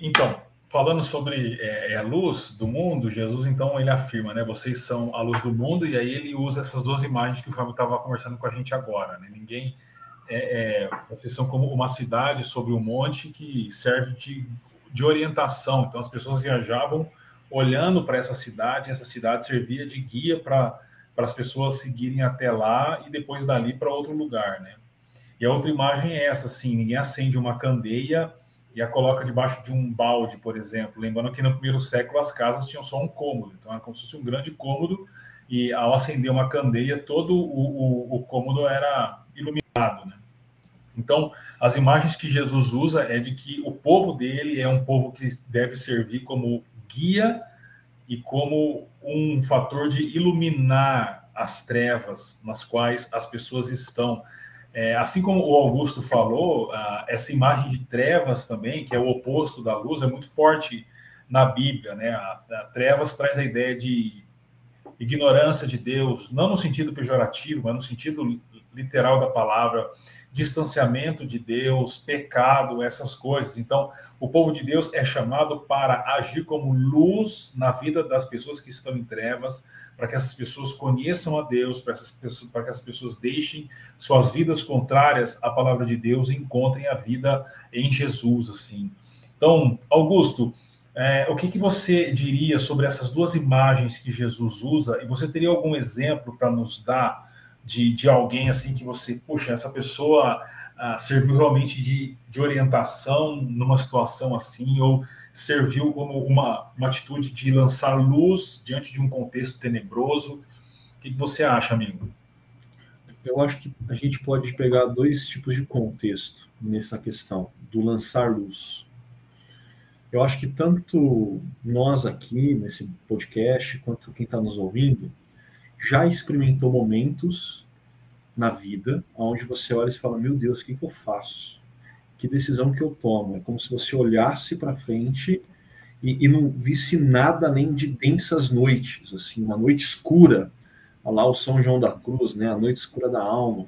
Então, falando sobre é, é, a luz do mundo, Jesus então ele afirma, né? Vocês são a luz do mundo e aí ele usa essas duas imagens que o Fábio estava conversando com a gente agora, né? Ninguém é, é, vocês são como uma cidade sobre um monte que serve de, de orientação. Então as pessoas viajavam olhando para essa cidade, essa cidade servia de guia para para as pessoas seguirem até lá e depois dali para outro lugar, né? E a outra imagem é essa, assim, ninguém acende uma candeia e a coloca debaixo de um balde, por exemplo. Lembrando que no primeiro século as casas tinham só um cômodo, então era como se fosse um grande cômodo e ao acender uma candeia, todo o, o, o cômodo era iluminado, né? Então, as imagens que Jesus usa é de que o povo dele é um povo que deve servir como guia e como um fator de iluminar as trevas nas quais as pessoas estão. É, assim como o Augusto falou, essa imagem de trevas também, que é o oposto da luz, é muito forte na Bíblia. Né? A, a trevas traz a ideia de ignorância de Deus, não no sentido pejorativo, mas no sentido literal da palavra, distanciamento de Deus, pecado, essas coisas. Então, o povo de Deus é chamado para agir como luz na vida das pessoas que estão em trevas, para que essas pessoas conheçam a Deus, para, essas pessoas, para que as pessoas deixem suas vidas contrárias à palavra de Deus e encontrem a vida em Jesus, assim. Então, Augusto, é, o que, que você diria sobre essas duas imagens que Jesus usa? E você teria algum exemplo para nos dar de, de alguém assim que você, puxa, essa pessoa ah, serviu realmente de, de orientação numa situação assim, ou serviu como uma, uma atitude de lançar luz diante de um contexto tenebroso. O que, que você acha, amigo? Eu acho que a gente pode pegar dois tipos de contexto nessa questão do lançar luz. Eu acho que tanto nós aqui nesse podcast, quanto quem está nos ouvindo, já experimentou momentos na vida onde você olha e fala: Meu Deus, o que, que eu faço? que decisão que eu tomo. É como se você olhasse para frente e, e, não visse nada além de densas noites, assim, uma noite escura. Olha lá o São João da Cruz, né? A noite escura da alma.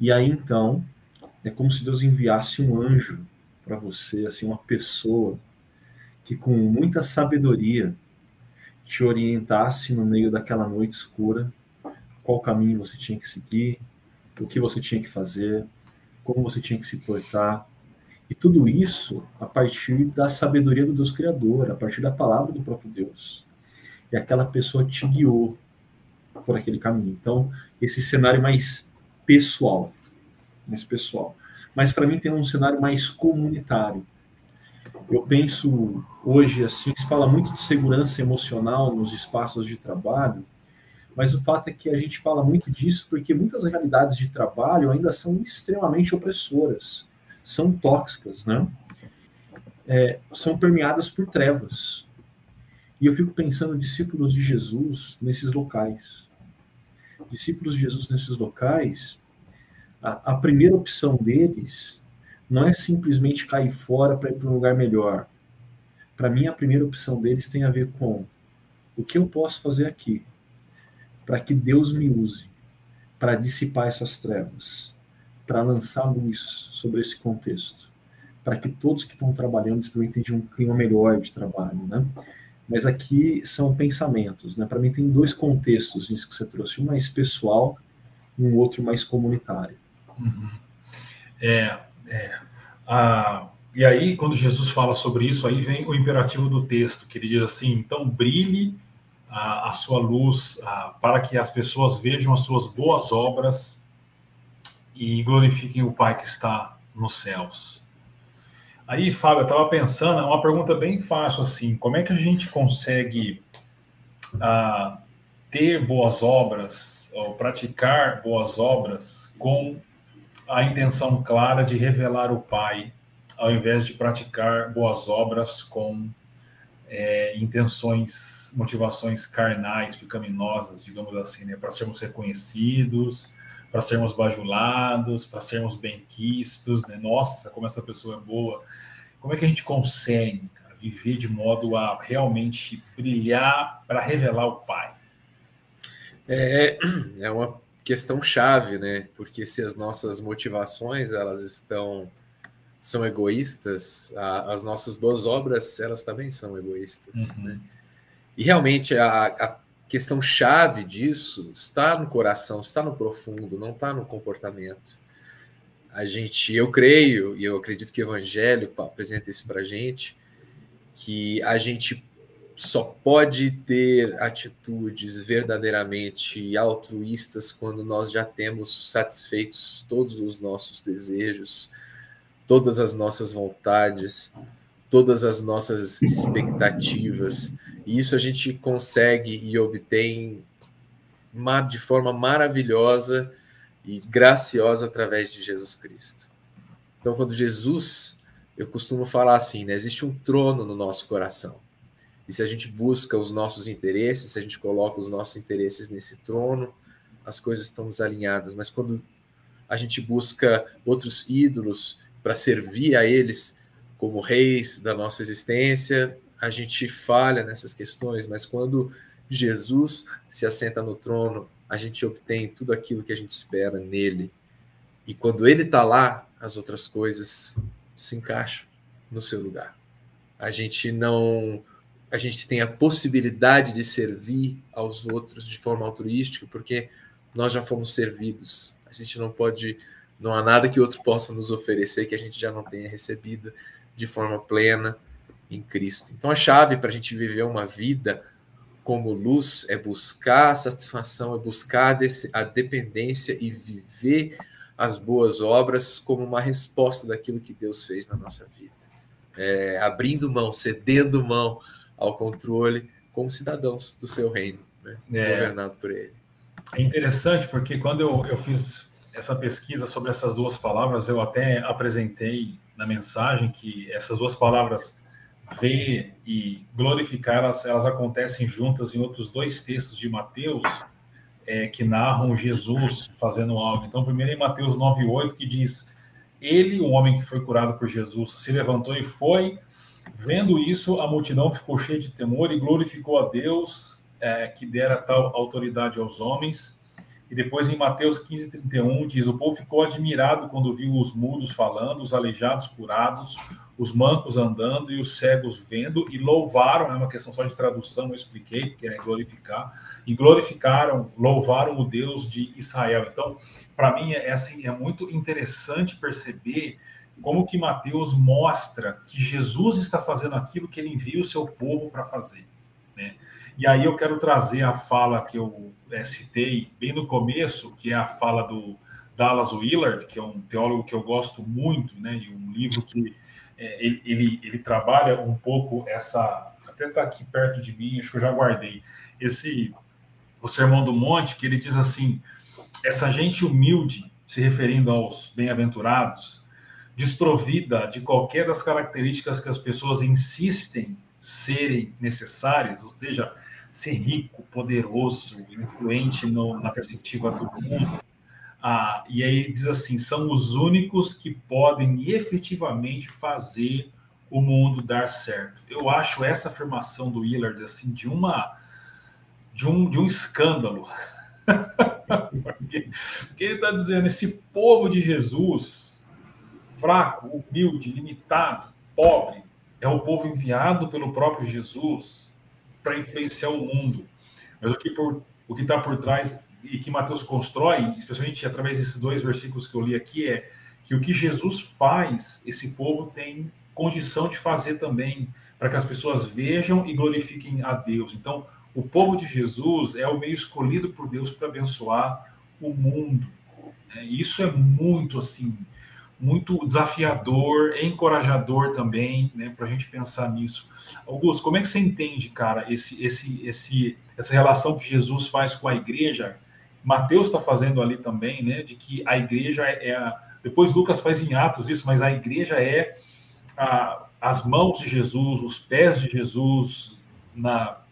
E aí então é como se Deus enviasse um anjo para você, assim, uma pessoa que com muita sabedoria te orientasse no meio daquela noite escura, qual caminho você tinha que seguir, o que você tinha que fazer, como você tinha que se portar. E tudo isso a partir da sabedoria do Deus Criador, a partir da palavra do próprio Deus. E aquela pessoa te guiou por aquele caminho. Então, esse cenário mais pessoal, mais pessoal. Mas para mim tem um cenário mais comunitário. Eu penso hoje assim, se fala muito de segurança emocional nos espaços de trabalho, Mas o fato é que a gente fala muito disso porque muitas realidades de trabalho ainda são extremamente opressoras, são tóxicas, né? É, são permeadas por trevas. E eu fico pensando discípulos de Jesus nesses locais. Discípulos de Jesus nesses locais, a, a primeira opção deles não é simplesmente cair fora para ir para um lugar melhor. Para mim, a primeira opção deles tem a ver com o que eu posso fazer aqui para que Deus me use para dissipar essas trevas, para lançar luz sobre esse contexto, para que todos que estão trabalhando experimentem de um clima melhor de trabalho, né? Mas aqui são pensamentos, né? Para mim tem dois contextos nisso que você trouxe, um mais pessoal e um outro mais comunitário. Uhum. É, é, e aí, quando Jesus fala sobre isso, aí vem o imperativo do texto, que ele diz assim: então brilhe a, a sua luz a, para que as pessoas vejam as suas boas obras e glorifiquem o Pai que está nos céus. Aí, Fábio, eu estava pensando, é uma pergunta bem fácil assim: como é que a gente consegue ter boas obras ou praticar boas obras com a intenção clara de revelar o Pai, ao invés de praticar boas obras com é, intenções, motivações carnais, pecaminosas, digamos assim, né? para sermos reconhecidos, para sermos bajulados, para sermos benquistos, né? Nossa, como essa pessoa é boa. Como é que a gente consegue cara, viver de modo a realmente brilhar para revelar o Pai? É, é uma questão chave, né? Porque se as nossas motivações elas estão são egoístas, a, as nossas boas obras elas também são egoístas, uhum. né? E realmente a, a questão chave disso está no coração, está no profundo, não está no comportamento. A gente, eu creio e eu acredito que o Evangelho apresenta isso para gente, que a gente só pode ter atitudes verdadeiramente altruístas quando nós já temos satisfeitos todos os nossos desejos, todas as nossas vontades, todas as nossas expectativas. E isso a gente consegue e obtém de forma maravilhosa e graciosa através de Jesus Cristo. Então, quando Jesus, eu costumo falar assim, né, existe um trono no nosso coração. E se a gente busca os nossos interesses, se a gente coloca os nossos interesses nesse trono, as coisas estão desalinhadas. Mas quando a gente busca outros ídolos para servir a eles como reis da nossa existência, a gente falha nessas questões. Mas quando Jesus se assenta no trono, a gente obtém tudo aquilo que a gente espera nele. E quando ele está lá, as outras coisas se encaixam no seu lugar. A gente não a gente tem a possibilidade de servir aos outros de forma altruística, porque nós já fomos servidos. A gente não pode, não há nada que outro possa nos oferecer que a gente já não tenha recebido de forma plena em Cristo. Então a chave para a gente viver uma vida como luz é buscar a satisfação, é buscar a dependência e viver as boas obras como uma resposta daquilo que Deus fez na nossa vida. É, abrindo mão, cedendo mão ao controle como cidadãos do seu reino, né? é. governado por ele. É interessante porque quando eu, eu fiz essa pesquisa sobre essas duas palavras, eu até apresentei na mensagem que essas duas palavras ver e glorificar, elas, elas acontecem juntas em outros dois textos de Mateus é, que narram Jesus fazendo algo. Então, primeiro em Mateus 9,8, que diz: Ele, o homem que foi curado por Jesus, se levantou e foi Vendo isso, a multidão ficou cheia de temor e glorificou a Deus é, que dera tal autoridade aos homens. E depois em Mateus 15, 31 diz: O povo ficou admirado quando viu os mudos falando, os aleijados curados, os mancos andando e os cegos vendo, e louvaram é uma questão só de tradução, eu expliquei, que é glorificar, e glorificaram, louvaram o Deus de Israel. Então, para mim, é, assim, é muito interessante perceber como que Mateus mostra que Jesus está fazendo aquilo que ele envia o seu povo para fazer. Né? E aí eu quero trazer a fala que eu é, citei bem no começo, que é a fala do Dallas Willard, que é um teólogo que eu gosto muito, né? e um livro que é, ele, ele, ele, trabalha um pouco essa. Até está aqui perto de mim, acho que eu já guardei. Esse o Sermão do Monte, que ele diz assim: essa gente humilde, se referindo aos bem-aventurados, desprovida de qualquer das características que as pessoas insistem serem necessárias, ou seja, ser rico, poderoso, influente no, na perspectiva do mundo. Ah, e aí diz assim: são os únicos que podem efetivamente fazer o mundo dar certo. Eu acho essa afirmação do Willard assim de uma de um, de um escândalo. porque, porque ele está dizendo: esse povo de Jesus, fraco, humilde, limitado, pobre, é o povo enviado pelo próprio Jesus para influenciar o mundo. Mas o que está por trás e que Mateus constrói, especialmente através desses dois versículos que eu li aqui, é que o que Jesus faz, esse povo tem condição de fazer também, para que as pessoas vejam e glorifiquem a Deus. Então, o povo de Jesus é o meio escolhido por Deus para abençoar o mundo. Né? Isso é muito assim, muito desafiador, encorajador também, né, para a gente pensar nisso. Augusto, como é que você entende, cara, esse, esse, esse, essa relação que Jesus faz com a igreja? Mateus está fazendo ali também, né, de que a igreja é, é a, depois Lucas faz em Atos isso, mas a igreja é a, as mãos de Jesus, os pés de Jesus na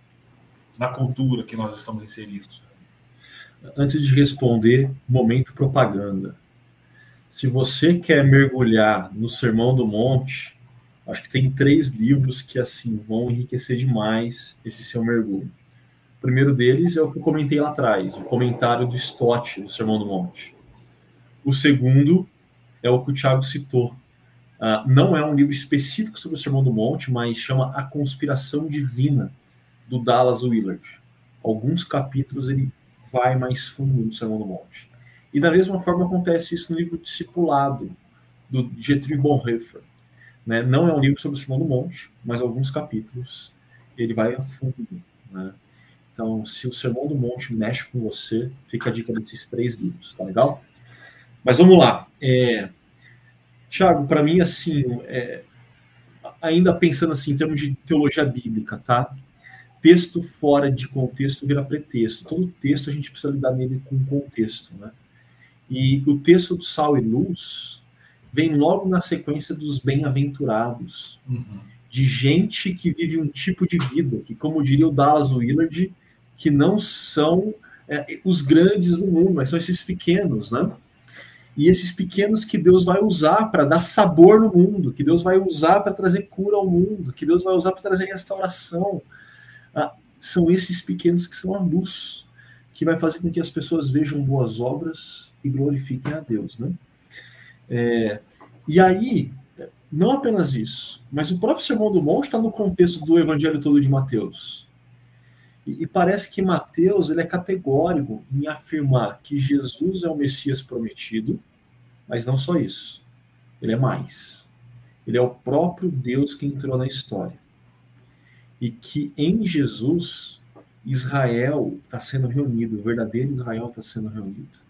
na cultura que nós estamos inseridos? Antes de responder, momento propaganda. Se você quer mergulhar no Sermão do Monte, acho que tem três livros que assim vão enriquecer demais esse seu mergulho. O primeiro deles é o que eu comentei lá atrás, o comentário do Stott do Sermão do Monte. O segundo é o que o Tiago citou. Uh, não é um livro específico sobre o Sermão do Monte, mas chama A Conspiração Divina, do Dallas Willard. Alguns capítulos ele vai mais fundo no Sermão do Monte. E da mesma forma acontece isso no livro Discipulado, do Dietrich Bonhoeffer. Né? Não é um livro sobre o Sermão do Monte, mas alguns capítulos ele vai a fundo. Né? Então, se o Sermão do Monte mexe com você, fica a dica desses três livros, tá legal? Mas vamos lá. É... Tiago, para mim, assim, é... ainda pensando assim em termos de teologia bíblica, tá? texto fora de contexto vira pretexto. Todo texto a gente precisa lidar nele com contexto, né? E o texto do Sal e Luz vem logo na sequência dos bem-aventurados, uhum. de gente que vive um tipo de vida, que, como diria o Dallas Willard, que não são é, os grandes do mundo, mas são esses pequenos, né? E esses pequenos que Deus vai usar para dar sabor no mundo, que Deus vai usar para trazer cura ao mundo, que Deus vai usar para trazer restauração, ah, são esses pequenos que são a luz, que vai fazer com que as pessoas vejam boas obras e glorifiquem a Deus, né? É, e aí, não apenas isso, mas o próprio Sermão do Monte está no contexto do Evangelho todo de Mateus. E, e, parece que Mateus ele é categórico em afirmar que Jesus é o Messias prometido, mas não só isso. Ele é mais. Ele é o próprio Deus que entrou na história e que em Jesus Israel está sendo reunido, o verdadeiro Israel está sendo reunido.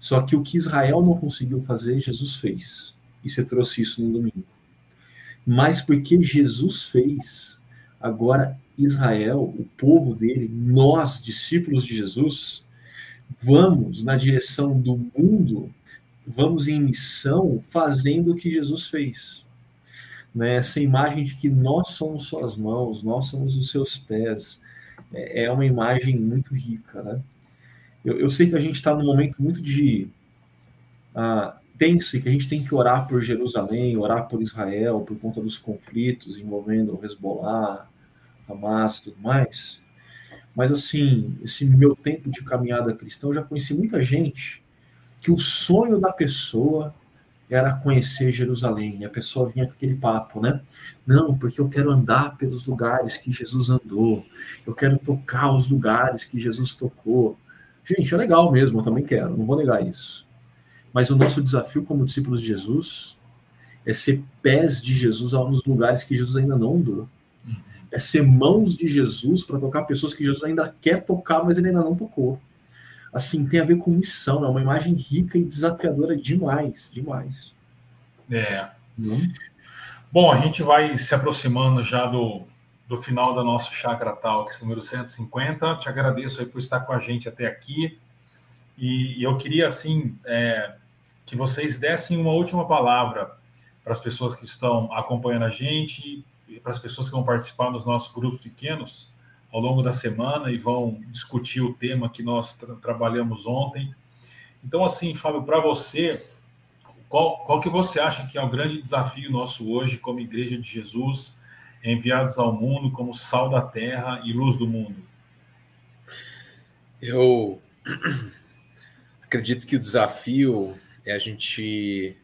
Só que o que Israel não conseguiu fazer, Jesus fez. E você trouxe isso no domingo. Mas porque Jesus fez, agora Israel, o povo dele, nós, discípulos de Jesus, vamos na direção do mundo, vamos em missão fazendo o que Jesus fez né, essa imagem de que nós somos suas mãos, nós somos os seus pés, é, é uma imagem muito rica, né? Eu, eu sei que a gente está num momento muito de uh, tenso e que a gente tem que orar por Jerusalém, orar por Israel, por conta dos conflitos envolvendo o Hezbollah, Hamas e tudo mais. Mas assim, esse meu tempo de caminhada cristã, eu já conheci muita gente que o sonho da pessoa era conhecer Jerusalém. E a pessoa vinha com aquele papo, né? Não, porque eu quero andar pelos lugares que Jesus andou. Eu quero tocar os lugares que Jesus tocou. Gente, é legal mesmo, eu também quero, não vou negar isso. Mas o nosso desafio como discípulos de Jesus é ser pés de Jesus nos lugares que Jesus ainda não andou. É ser mãos de Jesus para tocar pessoas que Jesus ainda quer tocar, mas ele ainda não tocou assim, tem a ver com missão, é uma imagem rica e desafiadora demais, demais. É. Hum. Bom, a gente vai se aproximando já do, do final da nossa Chakra Talks número 150. Te agradeço aí por estar com a gente até aqui. E, e eu queria, assim, é, que vocês dessem uma última palavra para as pessoas que estão acompanhando a gente, para as pessoas que vão participar nos nossos grupos pequenos ao longo da semana e vão discutir o tema que nós tra trabalhamos ontem. Então, assim, Fábio, para você, qual, qual que você acha que é o grande desafio nosso hoje como Igreja de Jesus, enviados ao mundo como sal da terra e luz do mundo? Eu acredito que o desafio é a gente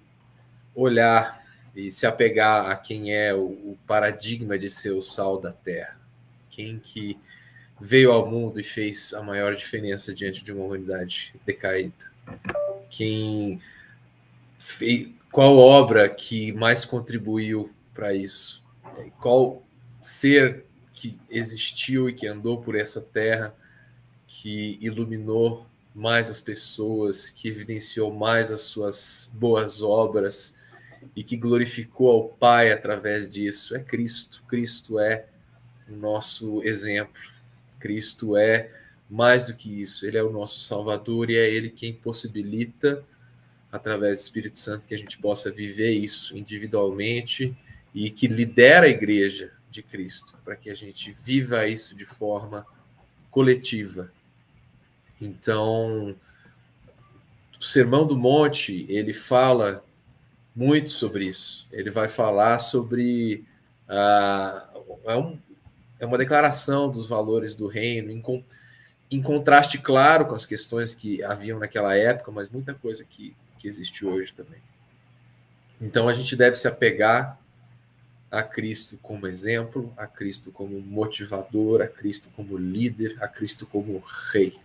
olhar e se apegar a quem é o, paradigma de ser o sal da terra. Quem que veio ao mundo e fez a maior diferença diante de uma humanidade decaída. Quem fez, qual obra que mais contribuiu para isso? Qual ser que existiu e que andou por essa terra que iluminou mais as pessoas, que evidenciou mais as suas boas obras, e que glorificou ao Pai através disso é Cristo. Cristo é o nosso exemplo. Cristo é mais do que isso. Ele é o nosso Salvador e é Ele quem possibilita, através do Espírito Santo, que a gente possa viver isso individualmente e que lidera a igreja de Cristo, para que a gente viva isso de forma coletiva. Então, o Sermão do Monte, ele fala muito sobre isso. Ele vai falar sobre. Uh, é, um, é, uma declaração dos valores do reino, em, em, contraste, claro, com as questões que haviam naquela época, mas muita coisa que, que existe hoje também. Então a gente deve se apegar a Cristo como exemplo, a Cristo como motivador, a Cristo como líder, a Cristo como rei.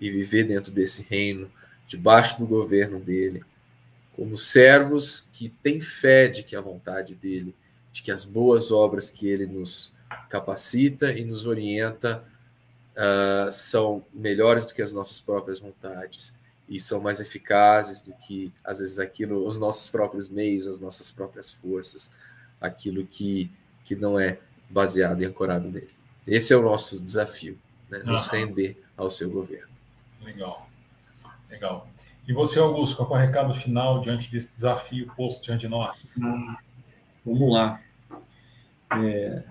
E viver dentro desse reino, debaixo do governo dele, como servos que têm fé de que a vontade dele, de que as boas obras que ele nos capacita e nos orienta uh, são melhores do que as nossas próprias vontades e são mais eficazes do que às vezes aquilo, os nossos próprios meios, as nossas próprias forças, aquilo que que não é baseado e ancorado nele. Esse é o nosso desafio, né? nos uhum. render ao seu governo. Legal, legal. E você, Augusto, qual é o recado final diante desse desafio posto diante de nós? Vamos lá. É...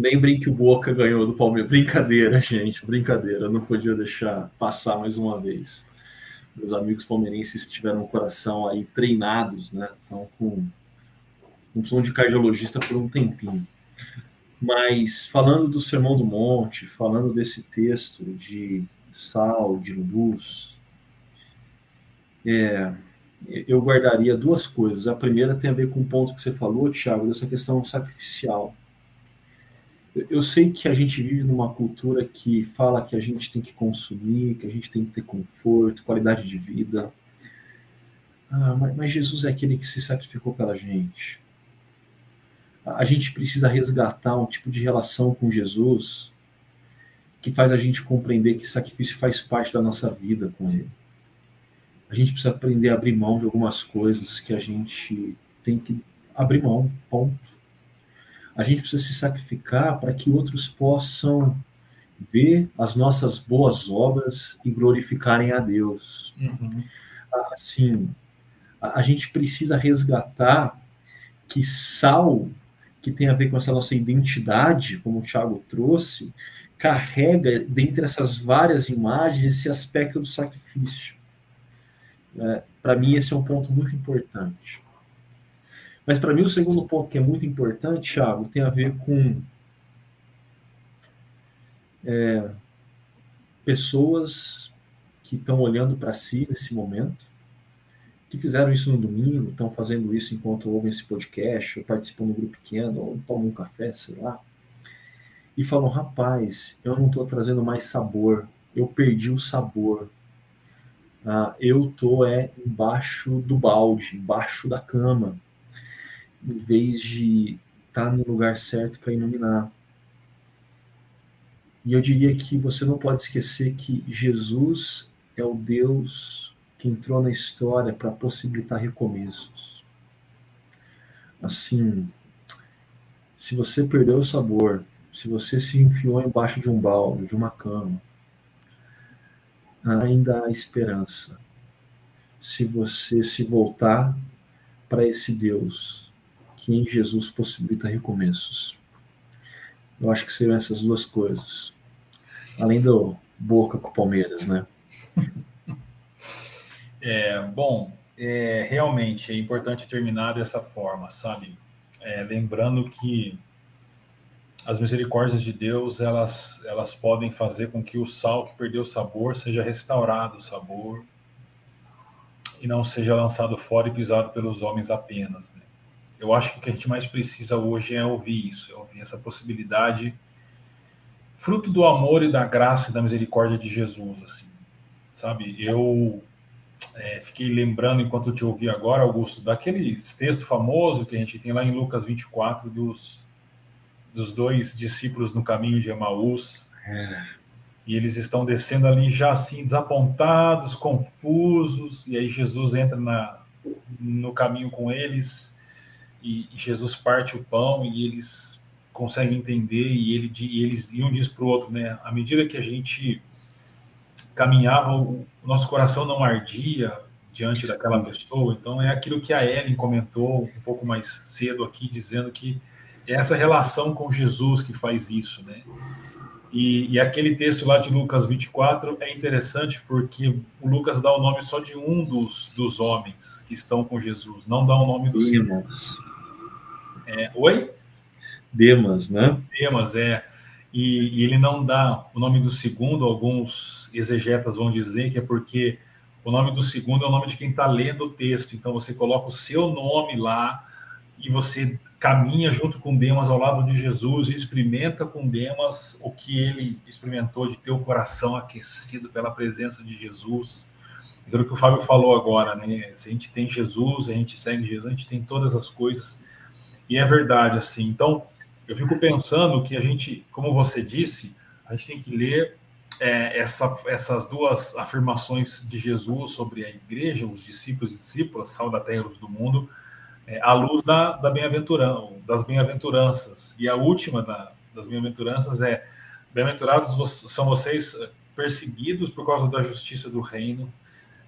Lembrem que o Boca ganhou do Palmeiras. Brincadeira, gente, brincadeira. não podia deixar passar mais uma vez. Meus amigos palmeirenses tiveram o coração aí treinados, né? Estão com um som de cardiologista por um tempinho. Mas falando do Sermão do Monte, falando desse texto de sal, de luz, é, eu guardaria duas coisas. A primeira tem a ver com o ponto que você falou, Thiago, dessa questão sacrificial. Eu sei que a gente vive numa cultura que fala que a gente tem que consumir, que a gente tem que ter conforto, qualidade de vida. Ah, mas, Jesus é aquele que se sacrificou pela gente. A gente precisa resgatar um tipo de relação com Jesus que faz a gente compreender que sacrifício faz parte da nossa vida com Ele a gente precisa aprender a abrir mão de algumas coisas que a gente tem que abrir mão, ponto. A gente precisa se sacrificar para que outros possam ver as nossas boas obras e glorificarem a Deus. Uhum. Assim, a, a gente precisa resgatar que sal, que tem a ver com essa nossa identidade, como o Tiago trouxe, carrega, dentre essas várias imagens, esse aspecto do sacrifício. É, para mim, esse é um ponto muito importante. Mas para mim, o segundo ponto que é muito importante, Thiago, tem a ver com é, pessoas que estão olhando para si nesse momento, que fizeram isso no domingo, estão fazendo isso enquanto ouvem esse podcast, ou participam do grupo pequeno, ou tomam um café, sei lá, e falam: rapaz, eu não estou trazendo mais sabor, eu perdi o sabor. Ah, eu tô é embaixo do balde, embaixo da cama, em vez de estar tá no lugar certo para iluminar. E eu diria que você não pode esquecer que Jesus é o Deus que entrou na história para possibilitar recomeços. Assim, se você perdeu o sabor, se você se enfiou embaixo de um balde, de uma cama, ainda há esperança. Se você se voltar para esse Deus que em Jesus possibilita recomeços. Eu acho que seriam essas duas coisas. Além do Boca com o Palmeiras, né? É, bom, é, realmente é importante terminar dessa forma, sabe? É, lembrando que as misericórdias de Deus elas, elas podem fazer com que o sal que perdeu o sabor seja restaurado o sabor e não seja lançado fora e pisado pelos homens apenas. Né? Eu acho que o que a gente mais precisa hoje é ouvir isso, é ouvir essa possibilidade, fruto do amor e da graça e da misericórdia de Jesus, assim, sabe? Eu é, fiquei lembrando enquanto eu te ouvi agora, Augusto, daquele texto famoso que a gente tem lá em Lucas 24 dos dos dois discípulos no caminho de Emaús. É. E eles estão descendo ali já assim, desapontados, confusos. E aí Jesus entra na, no caminho com eles. E, e Jesus parte o pão e eles conseguem entender. E, ele, e eles e um diz para o outro, né? À medida que a gente caminhava, o, o nosso coração não ardia diante daquela pessoa. Então é aquilo que a Ellen comentou um pouco mais cedo aqui, dizendo que é essa relação com Jesus que faz isso, né? E, e, aquele texto lá de Lucas 24 é interessante porque o Lucas dá o nome só de um dos, dos homens que estão com Jesus, não dá o nome dos Demas. É, oi? Demas, né? Demas, é. E, e, ele não dá o nome do segundo, alguns exegetas vão dizer que é porque o nome do segundo é o nome de quem está lendo o texto. Então você coloca o seu nome lá e você caminha junto com Demas ao lado de Jesus e experimenta com Demas o que ele experimentou de ter o coração aquecido pela presença de Jesus. Aquilo que o Fábio falou agora, né? Se a gente tem Jesus, a gente segue Jesus, a gente tem todas as coisas. E é verdade, assim. Então, eu fico pensando que a gente, como você disse, a gente tem que ler é, essa, essas duas afirmações de Jesus sobre a igreja, os discípulos e discípulas, sal da terra e luz do mundo, é, à luz da, da bem-aventurança, das bem-aventuranças. E a última da, das bem-aventuranças é: bem-aventurados são vocês eh, perseguidos por causa da justiça do reino,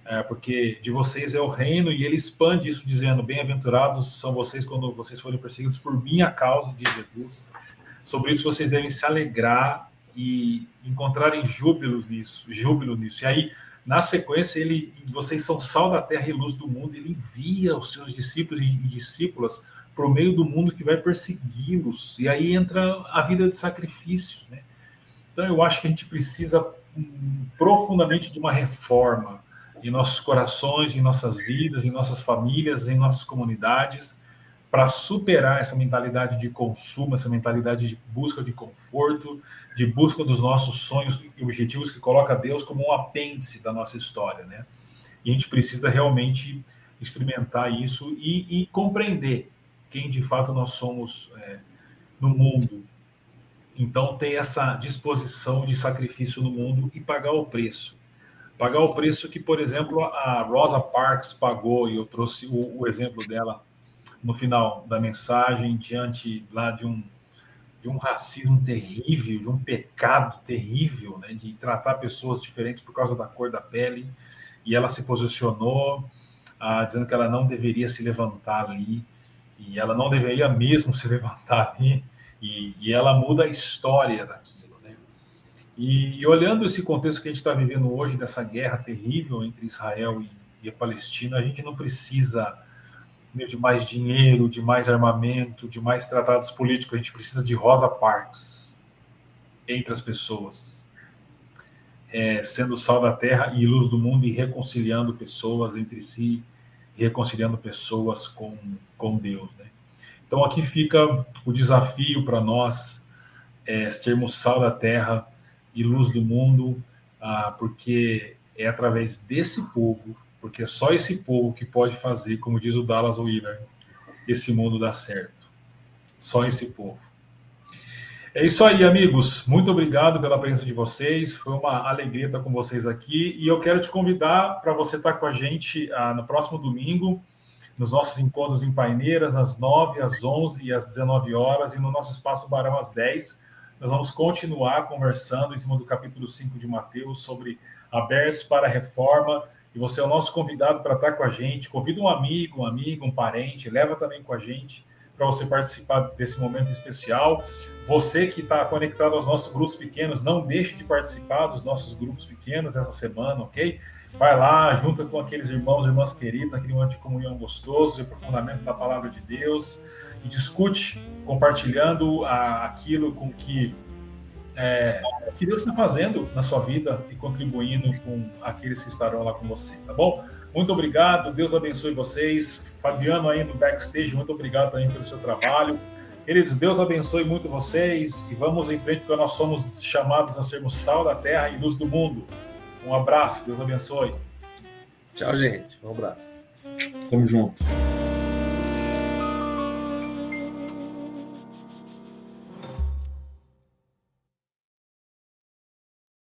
é, porque de vocês é o reino, e ele expande isso dizendo: bem-aventurados são vocês quando vocês forem perseguidos por minha causa, de Jesus. Sobre isso vocês devem se alegrar e encontrarem júbilo nisso, júbilo nisso. E aí na sequência, ele, vocês são sal da terra e luz do mundo. Ele envia os seus discípulos e discípulas para o meio do mundo que vai persegui-los. E aí entra a vida de sacrifícios. Né? Então, eu acho que a gente precisa hum, profundamente de uma reforma em nossos corações, em nossas vidas, em nossas famílias, em nossas comunidades, para superar essa mentalidade de consumo, essa mentalidade de busca de conforto, de busca dos nossos sonhos e objetivos que coloca Deus como um apêndice da nossa história, né? E a gente precisa realmente experimentar isso e, e compreender quem de fato nós somos é, no mundo. Então, ter essa disposição de sacrifício no mundo e pagar o preço. Pagar o preço que, por exemplo, a Rosa Parks pagou, e eu trouxe o, o exemplo dela no final da mensagem, diante lá de um de um racismo terrível, de um pecado terrível, né, de tratar pessoas diferentes por causa da cor da pele, e ela se posicionou ah, dizendo que ela não deveria se levantar ali, e ela não deveria mesmo se levantar ali, e, e ela muda a história daquilo. E, e, olhando esse contexto que a gente está vivendo hoje, dessa guerra terrível entre Israel e, e a Palestina, a gente não precisa de mais dinheiro, de mais armamento, de mais tratados políticos. A gente precisa de Rosa Parks entre as pessoas, é, sendo sal da terra e luz do mundo e reconciliando pessoas entre si, reconciliando pessoas com, com Deus. Né? Então aqui fica o desafio para nós é, sermos sal da terra e luz do mundo, ah, porque é através desse povo porque é só esse povo que pode fazer, como diz o Dallas Willard, esse mundo dar certo. Só esse povo. É isso aí, amigos. Muito obrigado pela presença de vocês. Foi uma alegria estar com vocês aqui. E eu quero te convidar para você estar com a gente ah, no próximo domingo, nos nossos encontros em Paineiras, às 9, às 11 e às 19 horas, e no nosso espaço Barão às 10. Nós vamos continuar conversando em cima do capítulo 5 de Mateus sobre abertos para reforma. E você é o nosso convidado para estar com a gente. Convida um amigo, um amigo, um parente, leva também com a gente para você participar desse momento especial. Você que está conectado aos nossos grupos pequenos, não deixe de participar dos nossos grupos pequenos essa semana, ok? Vai lá, junta com aqueles irmãos e irmãs queridos, aquele momento de comunhão gostoso, de aprofundamento da palavra de Deus, e discute, compartilhando a, aquilo com que, é, que Deus está fazendo na sua vida e contribuindo com aqueles que estarão lá com você, tá bom? Muito obrigado, Deus abençoe vocês. Fabiano aí no backstage, muito obrigado também pelo seu trabalho. Queridos, Deus abençoe muito vocês e vamos em frente, porque nós somos chamados a sermos sal da terra e luz do mundo. Um abraço, Deus abençoe. Tchau, gente. Um abraço. Tamo junto.